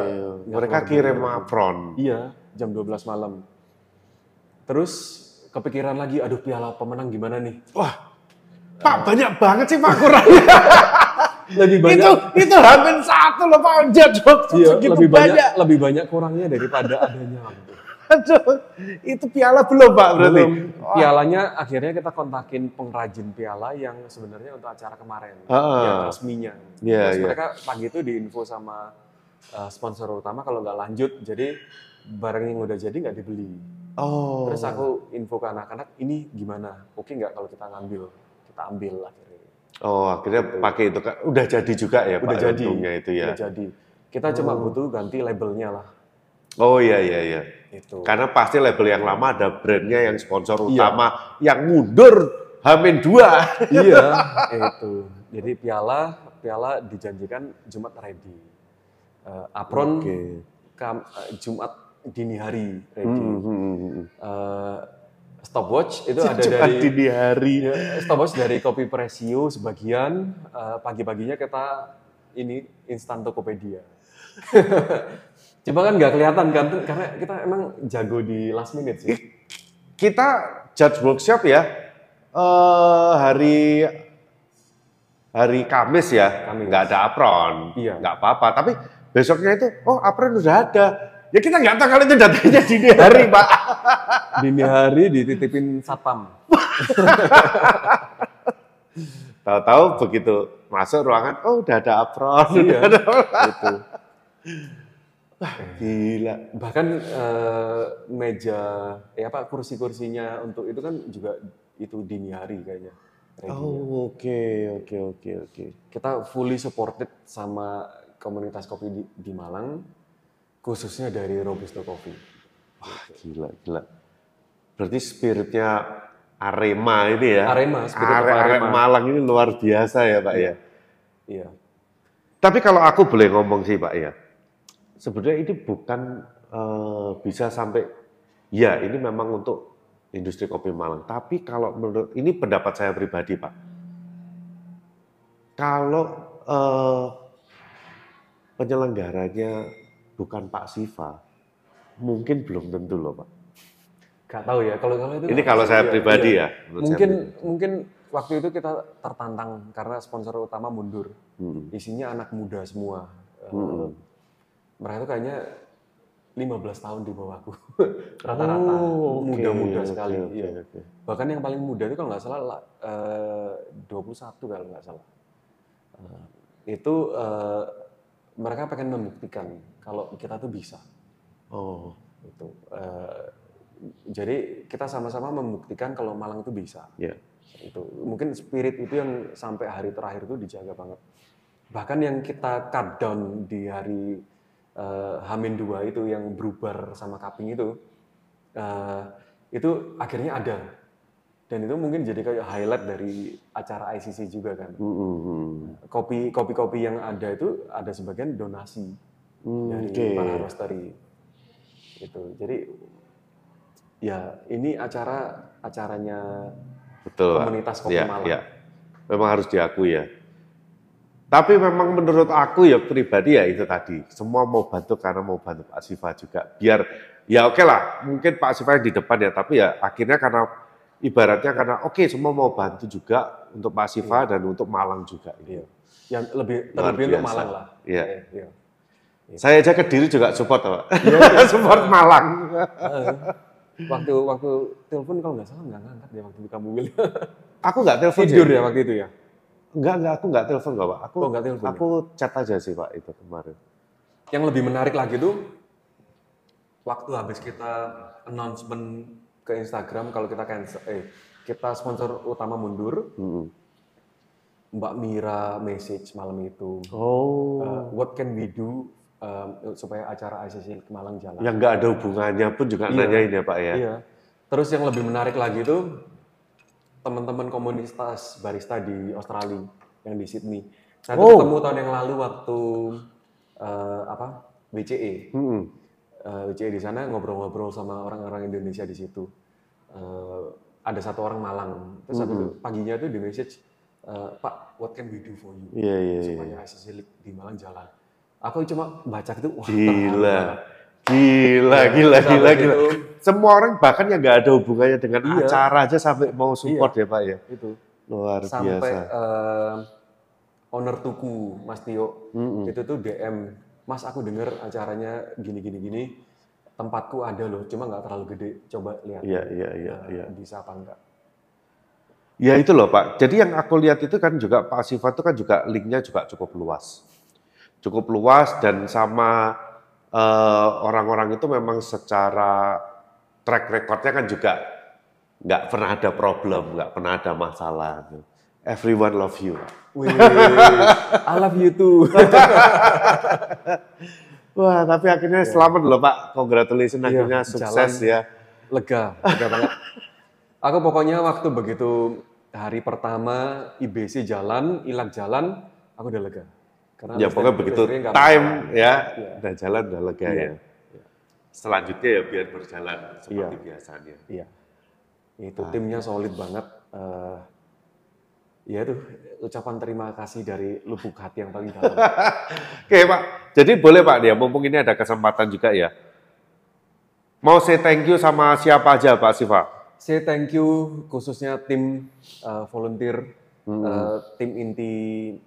A: mereka kirim apron.
B: Iya, jam 12 malam. Terus kepikiran lagi, aduh piala pemenang gimana nih?
A: Wah, Pak banyak banget sih Pak kurangnya. *laughs*
B: Lebih
A: itu
B: banyak,
A: itu hampir satu loh Pak jadwal
B: iya, lebih banyak,
A: banyak.
B: lebih banyak kurangnya daripada adanya. *laughs*
A: Aduh, itu piala belum Pak berarti.
B: Belum. Pialanya akhirnya kita kontakin pengrajin piala yang sebenarnya untuk acara kemarin,
A: Ah.
B: yang resminya.
A: Iya,
B: Terus
A: iya.
B: mereka pagi itu diinfo sama uh, sponsor utama kalau nggak lanjut, jadi barang yang udah jadi nggak dibeli.
A: Oh.
B: Terus aku info ke anak-anak, ini gimana? Oke nggak kalau kita ngambil? Kita ambil akhirnya.
A: Oh, akhirnya pakai itu kan udah jadi juga ya
B: Udah
A: Pak
B: jadi.
A: itu ya.
B: Udah jadi. Kita cuma butuh ganti labelnya lah.
A: Oh iya iya iya.
B: Itu.
A: Karena pasti label yang lama ada brandnya yang sponsor
B: Iya.
A: utama yang mundur Hamin dua. *laughs*
B: iya, *laughs* itu. Jadi piala, piala dijanjikan Jumat ready. Uh, apron
A: Oke.
B: kam- uh, Jumat dini hari ready.
A: Hmm, hmm.
B: Uh, stopwatch itu *laughs* ada dari
A: dini hari.
B: ya, stopwatch dari kopi Presio sebagian. uh, pagi-paginya kita ini instan Tokopedia. Coba kan nggak kelihatan kan, karena kita emang jago di last minute sih.
A: Kita judge workshop ya eh hari hari Kamis ya,
B: Kamis.
A: nggak ada apron,
B: Iya.
A: nggak apa-apa. Tapi besoknya itu, oh apron udah ada. Ya kita nggak tahu kalau itu datanya dini hari, Pak.
B: Dini hari dititipin satpam.
A: Tahu-tahu begitu masuk ruangan, oh udah ada apron.
B: iya, itu.
A: Gila.
B: Bahkan eh, meja, ya apa kursi-kursinya untuk itu kan juga itu dini hari kayaknya.
A: Oh, oke, oke, oke, oke.
B: Kita fully supported sama komunitas kopi di, di Malang, khususnya dari Robusto Coffee.
A: Wah, gila, gila. Berarti spiritnya Arema ini ya.
B: Arema, spirit
A: Are- Arema
B: Arema.
A: Malang ini luar biasa ya, Pak ya.
B: Iya.
A: Tapi kalau aku boleh ngomong sih, Pak ya. Sebenarnya ini bukan eh, bisa sampai ya ini memang untuk industri kopi Malang. Tapi kalau menurut ini pendapat saya pribadi, Pak. Kalau eh, penyelenggaranya bukan Pak Siva, mungkin belum tentu loh, Pak.
B: Gak tahu ya, kalau kalau itu
A: Ini kalau saya
B: ya.
A: pribadi
B: Iya.
A: ya. saya
B: Mungkin
A: pribadi.
B: mungkin waktu itu kita tertantang karena sponsor utama mundur.
A: Hmm.
B: Isinya anak muda semua. Eh,
A: Hmm.
B: Mereka tuh kayaknya 15 tahun di bawahku. *laughs* Rata-rata
A: Oh,
B: muda-muda sekali.
A: oke,
B: iya.
A: oke.
B: Bahkan yang paling muda itu kalau nggak salah lah, eh, 21 kalau nggak salah. Eh, itu eh, mereka pengen membuktikan kalau kita tuh bisa.
A: Oh,
B: Itu. Eh, jadi kita sama-sama membuktikan kalau Malang itu bisa.
A: ya.
B: Itu mungkin spirit itu yang sampai hari terakhir itu dijaga banget. Bahkan yang kita cut down di hari eh, Hamin 2 itu yang berubar sama kaping itu eh, itu akhirnya ada. Dan itu mungkin jadi kayak highlight dari acara ICC juga kan.
A: Hmm, hmm, hmm.
B: Kopi kopi-kopi yang ada itu ada sebagian donasi
A: Hmm,
B: dari
A: Oke.
B: para roastery. Itu. Jadi ya ini acara acaranya
A: Betul.
B: Komunitas kopi
A: Ya,
B: Malang.
A: ya. Memang harus diakui ya. Tapi memang menurut aku ya pribadi ya itu tadi. Semua mau bantu karena mau bantu Pak Siva juga. Biar ya oke lah, mungkin Pak Siva yang di depan ya, tapi ya akhirnya karena ibaratnya karena oke semua mau bantu juga untuk Pak Siva dan untuk Malang juga.
B: Iya. Yang lebih terlebih untuk. Malang lah.
A: Iya.
B: iya.
A: Saya aja ke diri juga support, Pak.
B: Iya, *laughs*
A: support Malang.
B: Waktu waktu telepon kalau nggak salah nggak ngangkat ya waktu di kamu Will.
A: Aku nggak telepon
B: Tidur ya waktu itu ya.
A: Enggak, enggak, aku nggak telepon kok, Pak. Aku,
B: Oh, nggak telepon ya?
A: aku chat aja sih, Pak, itu kemarin.
B: Yang lebih menarik lagi tuh waktu habis kita announcement ke Instagram kalau kita cancel eh kita sponsor utama mundur,
A: Mm-mm.
B: Mbak Mira message malam itu.
A: Oh.
B: Uh, what can we do um, supaya acara ICC ke Malang jalan?
A: yang nggak ada hubungannya pun juga
B: Iya.
A: nanyain ya Pak ya.
B: Iya. Terus yang lebih menarik lagi tuh teman-teman komunitas barista di Australia yang di Sydney. Saya
A: Oh.
B: ketemu tahun yang lalu waktu eh, apa WCE.
A: Mm-mm.
B: Eh, WCE di sana ngobrol-ngobrol sama orang-orang Indonesia di situ. Eh, ada satu orang Malang. Terus habis itu paginya tuh di message, eh, Pak, what can we do for you?
A: Iya iya.
B: supaya League di Malang jalan. Aku cuma baca itu, wah
A: Gila.
B: terharu
A: Gila, gila,
B: Terus
A: gila,
B: habis
A: gila.
B: itu-
A: Semua orang bahkan yang nggak ada hubungannya dengan
B: Iya.
A: acara aja sampai mau support ya Pak ya.
B: itu.
A: Luar
B: sampai
A: biasa.
B: eh, owner tuku Mas Tio
A: Mm-mm.
B: itu tuh DM Mas aku denger acaranya gini gini gini tempatku ada loh cuma nggak terlalu gede coba lihat
A: Iya iya iya
B: eh,
A: iya.
B: bisa apa enggak
A: Ya itu loh Pak. Jadi yang aku lihat itu kan juga Pak Siva itu kan juga linknya juga cukup luas. Cukup luas dan sama eh, orang-orang itu memang secara track recordnya kan juga nggak pernah ada problem, nggak pernah ada masalah. Everyone love you.
B: Wih, I love you too *laughs*
A: Wah, tapi akhirnya selamat loh Pak. Congratulations
B: Iya,
A: akhirnya sukses
B: jalan.
A: ya.
B: lega lega banget aku pokoknya waktu begitu hari pertama IBC jalan ilang jalan aku udah lega karena
A: Ya pokoknya begitu time ya,
B: Iya.
A: udah jalan udah lega
B: Iya.
A: ya. Selanjutnya ya biar berjalan seperti
B: Iya.
A: biasanya.
B: Iya. Itu timnya solid banget. Eh, ya itu ucapan terima kasih dari lubuk hati yang paling dalam. *laughs*
A: Oke Pak, jadi boleh Pak dia, mumpung ini ada kesempatan juga ya. Mau say thank you sama siapa aja Pak Siva?
B: Say thank you khususnya tim eh, volunteer, eh, tim inti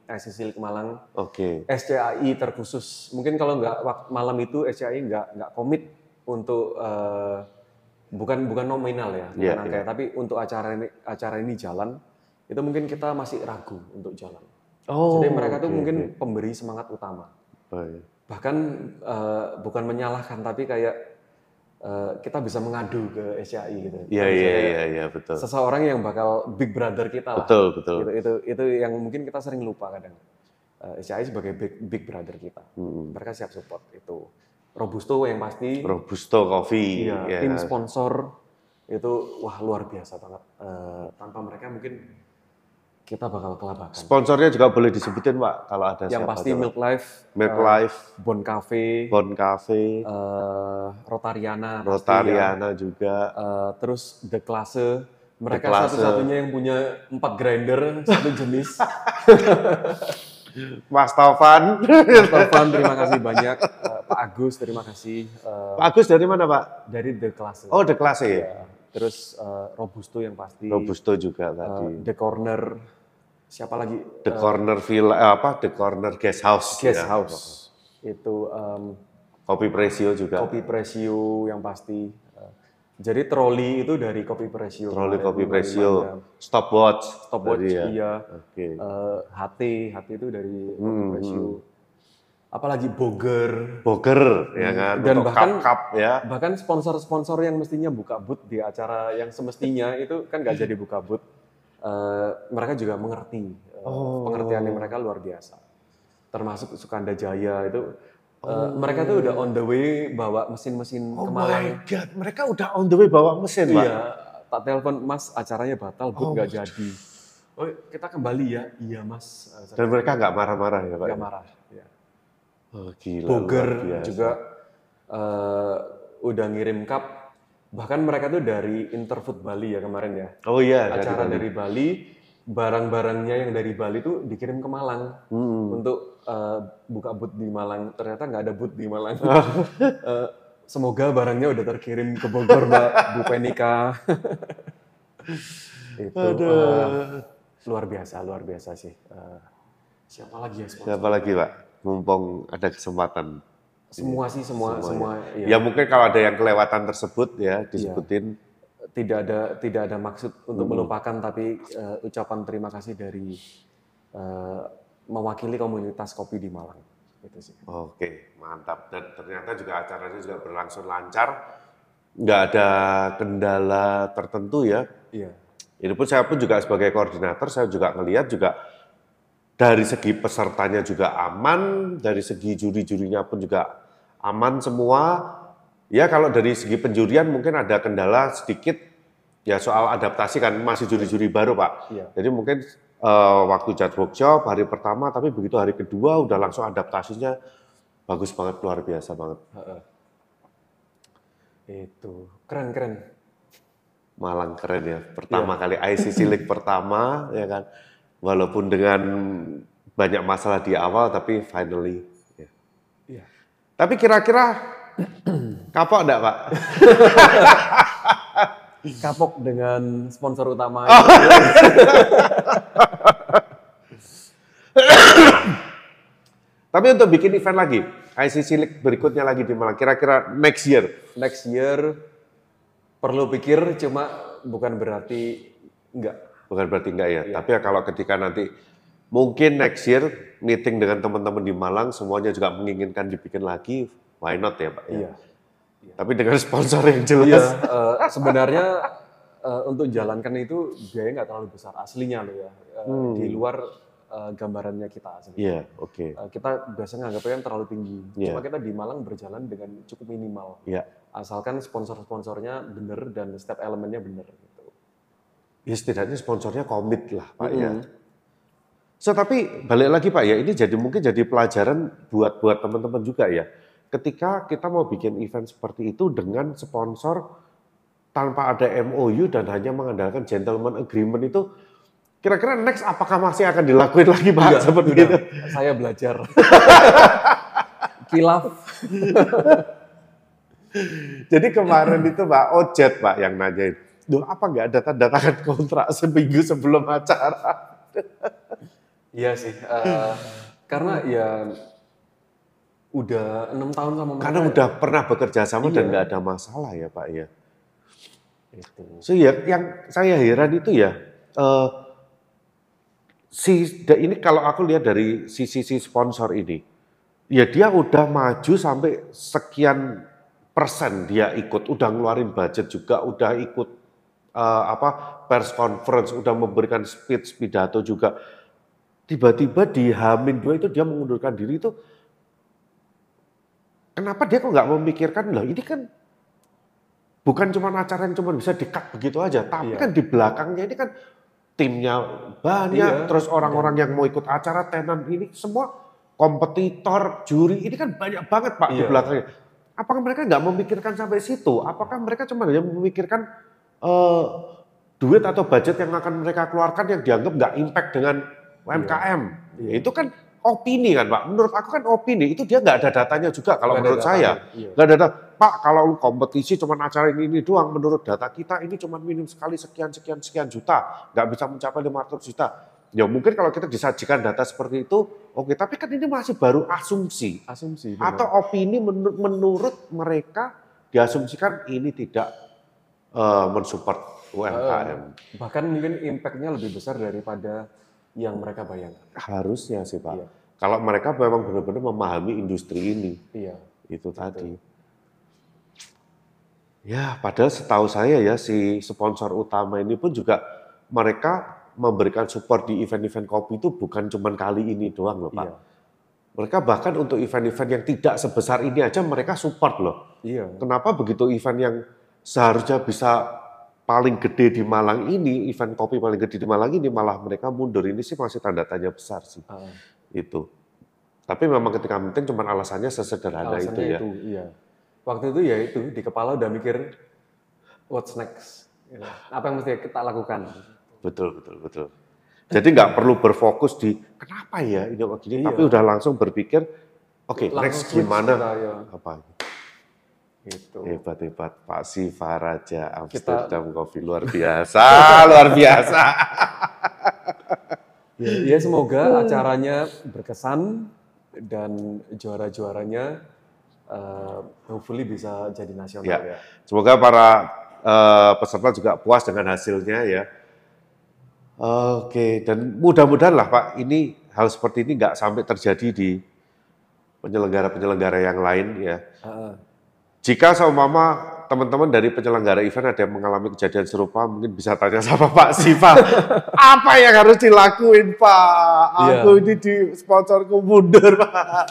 B: ICC League Malang,
A: Oke,
B: SCAI terkhusus. Mungkin kalau nggak malam itu SCAI nggak nggak komit untuk eh, bukan bukan nominal ya, bukan
A: Iya,
B: angka ya, tapi untuk acara ini acara ini jalan itu mungkin kita masih ragu untuk jalan.
A: Oh,
B: Jadi mereka tuh
A: oke,
B: mungkin
A: oke.
B: pemberi semangat utama.
A: Oh,
B: bahkan eh, bukan menyalahkan tapi kayak kita bisa mengadu ke SCI gitu.
A: Iya iya iya iya betul.
B: Seseorang yang bakal big brother kita lah.
A: Betul betul.
B: Gitu, itu itu yang mungkin kita sering lupa kadang. Eh, SCI sebagai big, big brother kita.
A: Mm-mm.
B: Mereka siap support itu. Robusto yang pasti.
A: Robusto Coffee.
B: Iya,
A: ya
B: tim sponsor itu wah luar biasa banget. Eh, tanpa mereka mungkin kita bakal kelabakan.
A: Sponsornya juga boleh disebutin Pak kalau ada
B: yang
A: siapa
B: pasti
A: coba.
B: Milk Life,
A: Milk
B: eh,
A: Life,
B: Bon Cafe,
A: Bon Cafe,
B: eh, Rotariana, pasti ya.
A: Rotariana juga.
B: Eh, terus The Classe. Mereka
A: Classe.
B: satu-satunya yang punya empat grinder satu jenis. *laughs*
A: Mas Taufan.
B: Mas Taufan, terima kasih banyak. Eh, Pak Agus, terima kasih. Eh,
A: Pak Agus dari mana Pak?
B: dari The Classe.
A: Oh, The Class ya?
B: Ya. Terus eh, Robusto yang pasti.
A: Robusto juga
B: Eh,
A: tadi.
B: The Corner. Siapa lagi?
A: The Corner Villa, apa? The Corner Guest House.
B: Guest
A: ya.
B: House. Itu em,
A: Kopi Presio juga.
B: Kopi Presio yang pasti. Jadi troli itu dari Kopi Presio.
A: Troli Kopi Presio. Stopwatch.
B: Stopwatch,
A: ya.
B: iya.
A: Oke.
B: Eh, HT, HT itu dari Kopi
A: Hmm,
B: Presio. Apalagi Boger.
A: Boger, ya kan?
B: Dan
A: Untuk
B: bahkan-
A: cup-cup ya.
B: Bahkan sponsor-sponsor yang mestinya buka booth di acara yang semestinya itu kan nggak jadi buka booth. Eh, mereka juga mengerti. Eh,
A: Oh.
B: Pengertiannya mereka luar biasa. Termasuk Sukanda Jaya itu. eh, Mereka tuh udah on the way bawa mesin-mesin
A: Oh
B: ke
A: my
B: Malang.
A: God, mereka udah on the way bawa mesin, Pak.
B: Iya, tak telepon Mas acaranya batal, booth
A: Oh,
B: nggak jadi. Oh kita kembali ya, iya Mas.
A: Dan mereka nggak marah-marah ya, Pak?
B: nggak marah.
A: Oh, gila. Biasa.
B: juga eh, udah ngirim cup. Bahkan mereka tuh dari Interfood Bali ya kemarin ya.
A: Oh iya, dari
B: Acara
A: Bali.
B: dari Bali, barang-barangnya yang dari Bali tuh dikirim ke Malang
A: Hmm.
B: untuk eh, buka booth di Malang. Ternyata nggak ada booth di Malang. *laughs* Eh, semoga barangnya udah terkirim ke Bogor, Mbak Bu Penika. *laughs* Itu eh, luar biasa, luar biasa sih. Eh, siapa lagi ya sponsor?
A: Siapa lagi, Pak? Mumpung ada kesempatan.
B: Semua sih, semua, semua. iya.
A: Ya mungkin kalau ada yang kelewatan tersebut ya disebutin.
B: tidak ada tidak ada maksud untuk melupakan tapi eh, ucapan terima kasih dari eh, mewakili komunitas kopi di Malang itu sih
A: Oke, mantap. Dan ternyata juga acaranya juga berlangsung lancar. Nggak ada kendala tertentu ya.
B: iya
A: Ini pun saya pun juga sebagai koordinator, saya juga ngelihat juga dari segi pesertanya juga aman, dari segi juri-jurinya pun juga aman semua. Ya kalau dari segi penjurian mungkin ada kendala sedikit, ya soal adaptasi kan masih juri-juri baru Pak.
B: iya
A: Jadi mungkin eh, waktu judge workshop hari pertama, tapi begitu hari kedua udah langsung adaptasinya bagus banget, luar biasa banget.
B: itu keren keren
A: Malang keren ya, pertama kali ICC League pertama, ya kan. Walaupun dengan banyak masalah di awal, tapi finally. ya.
B: iya
A: Tapi kira-kira *clears throat* kapok enggak Pak? *laughs*
B: kapok dengan sponsor utama
A: Oh. *coughs* Tapi untuk bikin event lagi, ICC League berikutnya lagi di Malang, kira-kira next year.
B: next year perlu pikir cuma bukan berarti enggak
A: Bukan berarti enggak ya, tapi ya kalau ketika nanti mungkin next year meeting dengan teman-teman di Malang, semuanya juga menginginkan dibikin lagi, why not ya Pak? ya?
B: iya
A: Tapi dengan *laughs* sponsor yang
B: Iya,
A: jelas.
B: eh, sebenarnya eh, untuk jalankan itu biaya nggak terlalu besar aslinya loh ya, Eh, di luar eh, gambarannya kita sebenarnya.
A: Iya, oke.
B: Eh, kita biasanya nganggapnya kan terlalu tinggi,
A: Iya.
B: cuma kita di Malang berjalan dengan cukup minimal,
A: Iya.
B: asalkan sponsor-sponsornya bener dan setiap elemennya bener.
A: Ya setidaknya sponsornya komit lah Pak ya.
B: Mm-mm.
A: So tapi balik lagi Pak ya, ini jadi mungkin jadi pelajaran buat buat teman-teman juga ya. Ketika kita mau bikin event seperti itu dengan sponsor tanpa ada MOU dan hanya mengandalkan gentleman agreement itu, kira-kira next apakah masih akan dilakuin lagi Pak
B: Enggak,
A: seperti
B: udah.
A: itu?
B: Saya belajar. *laughs* Kilaf.
A: Jadi kemarin itu Pak Ojet Pak yang nanyain, Duh, apa nggak ada tanda tangan kontrak seminggu sebelum acara?
B: Iya sih, eh, karena ya udah enam tahun sama mereka.
A: Karena udah pernah bekerja sama dan
B: Iya.
A: nggak ada masalah ya Pak ya.
B: Itu.
A: So ya, yang saya heran itu ya, eh, si ini kalau aku lihat dari sisi si sponsor ini, ya dia udah maju sampai sekian persen dia ikut, udah ngeluarin budget juga, udah ikut uh, apa pers conference, udah memberikan speech pidato juga. Tiba-tiba di Hamin dua itu dia mengundurkan diri itu. Kenapa dia kok nggak memikirkan lah ini kan bukan cuma acara yang cuma bisa dikat begitu aja, tapi iya. kan di belakangnya ini kan timnya banyak, iya. terus orang-orang yang mau ikut acara tenan ini semua kompetitor, juri ini kan banyak banget pak iya. di belakangnya apakah mereka nggak memikirkan sampai situ? Apakah mereka cuma hanya memikirkan uh, duit atau budget yang akan mereka keluarkan yang dianggap nggak impact dengan UMKM? Iya. Itu kan opini kan Pak. Menurut aku kan opini itu dia nggak ada datanya juga kalau gak menurut saya. Iya. Nggak iya. ada data. Pak kalau kompetisi cuma acara ini, ini doang menurut data kita ini cuma minim sekali sekian sekian sekian juta, nggak bisa mencapai 500 juta. Ya mungkin kalau kita disajikan data seperti itu, oke. Tapi kan ini masih baru asumsi.
B: Asumsi.
A: Benar. Atau opini menurut, menurut mereka diasumsikan ini tidak uh, mensupport UMKM. Uh,
B: bahkan mungkin impact-nya lebih besar daripada yang mereka bayangkan.
A: Harusnya sih Pak. Iya. Kalau mereka memang benar-benar memahami industri ini.
B: Iya.
A: Itu tadi. Ya, padahal setahu saya ya si sponsor utama ini pun juga mereka memberikan support di event-event kopi itu bukan cuma kali ini doang loh Pak. Iya. Mereka bahkan untuk event-event yang tidak sebesar ini aja mereka support loh.
B: Iya.
A: Kenapa begitu event yang seharusnya bisa paling gede di Malang ini, event kopi paling gede di Malang ini malah mereka mundur. Ini sih masih tanda tanya besar sih. Uh. Itu. Tapi memang ketika penting cuma alasannya sesederhana alasannya itu ya. Itu,
B: iya. Waktu itu ya itu di kepala udah mikir what's next. Apa yang mesti kita lakukan?
A: Betul, betul, betul. Jadi nggak perlu berfokus di kenapa ya ini kok gini, iya. tapi udah langsung berpikir, oke okay, next gimana ya. apa? Gitu. Hebat hebat Pak Siva Raja Amsterdam Kita... Coffee luar biasa, *laughs* luar biasa.
B: ya, ya semoga acaranya berkesan dan juara-juaranya uh, hopefully bisa jadi nasional ya. ya.
A: Semoga para uh, peserta juga puas dengan hasilnya ya Oke, dan mudah-mudahan lah Pak, ini hal seperti ini nggak sampai terjadi di penyelenggara-penyelenggara yang lain ya. Uh. Jika seumpama teman-teman dari penyelenggara event ada yang mengalami kejadian serupa, mungkin bisa tanya sama Pak Siva, *laughs* apa yang harus dilakuin Pak? Aku ini di sponsorku mundur Pak.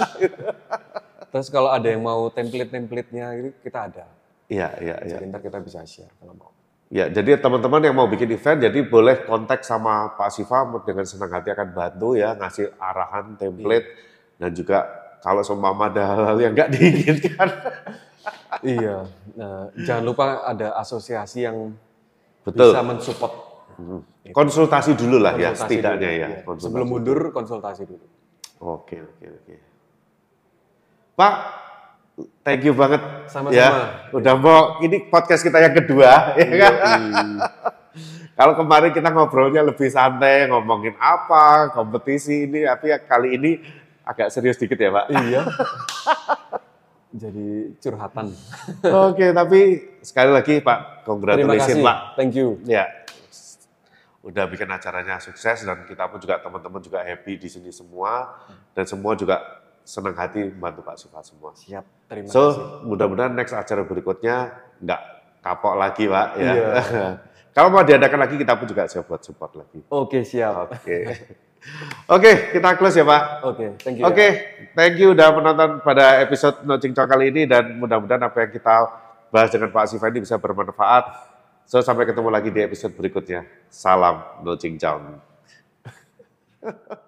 A: *laughs*
B: Terus kalau ada yang mau template-templatenya, kita ada.
A: Iya, iya,
B: iya. Jadi ntar kita bisa share kalau mau.
A: Ya, jadi teman-teman yang mau bikin event, jadi boleh kontak sama Pak Siva dengan senang hati akan bantu ya, ngasih arahan, template, iya. dan juga kalau seumpama ada hal-hal yang nggak diinginkan. *laughs*
B: iya, nah, jangan lupa ada asosiasi yang Betul. bisa mensupport.
A: Hmm. Konsultasi dulu lah ya, konsultasi ya, setidaknya dulu, ya.
B: ya. Sebelum mundur, konsultasi dulu.
A: Oke, oke, oke. Pak, Thank you banget.
B: Sama-sama. Ya,
A: udah mau ini podcast kita yang kedua, ya kan? Kalau kemarin kita ngobrolnya lebih santai, ngomongin apa, kompetisi ini, tapi ya kali ini agak serius dikit ya, Pak.
B: Iya. *laughs* Jadi curhatan. *laughs*
A: Oke, tapi sekali lagi Pak, congratulations Pak.
B: Thank you.
A: Ya, udah bikin acaranya sukses dan kita pun juga teman-teman juga happy di sini semua dan semua juga senang hati membantu Pak Siva semua.
B: Siap, terima
A: so,
B: kasih.
A: So, mudah-mudahan next acara berikutnya nggak kapok lagi, Pak. Ya. Iya. *laughs* Kalau mau diadakan lagi, kita pun juga siap buat support lagi.
B: Oke, siap.
A: Oke. *laughs* Oke, kita close ya, Pak.
B: Oke, thank you.
A: Oke, okay, ya. thank you udah menonton pada episode No Cincong kali ini dan mudah-mudahan apa yang kita bahas dengan Pak Siva ini bisa bermanfaat. So, sampai ketemu lagi di episode berikutnya. Salam No Cincong. *laughs*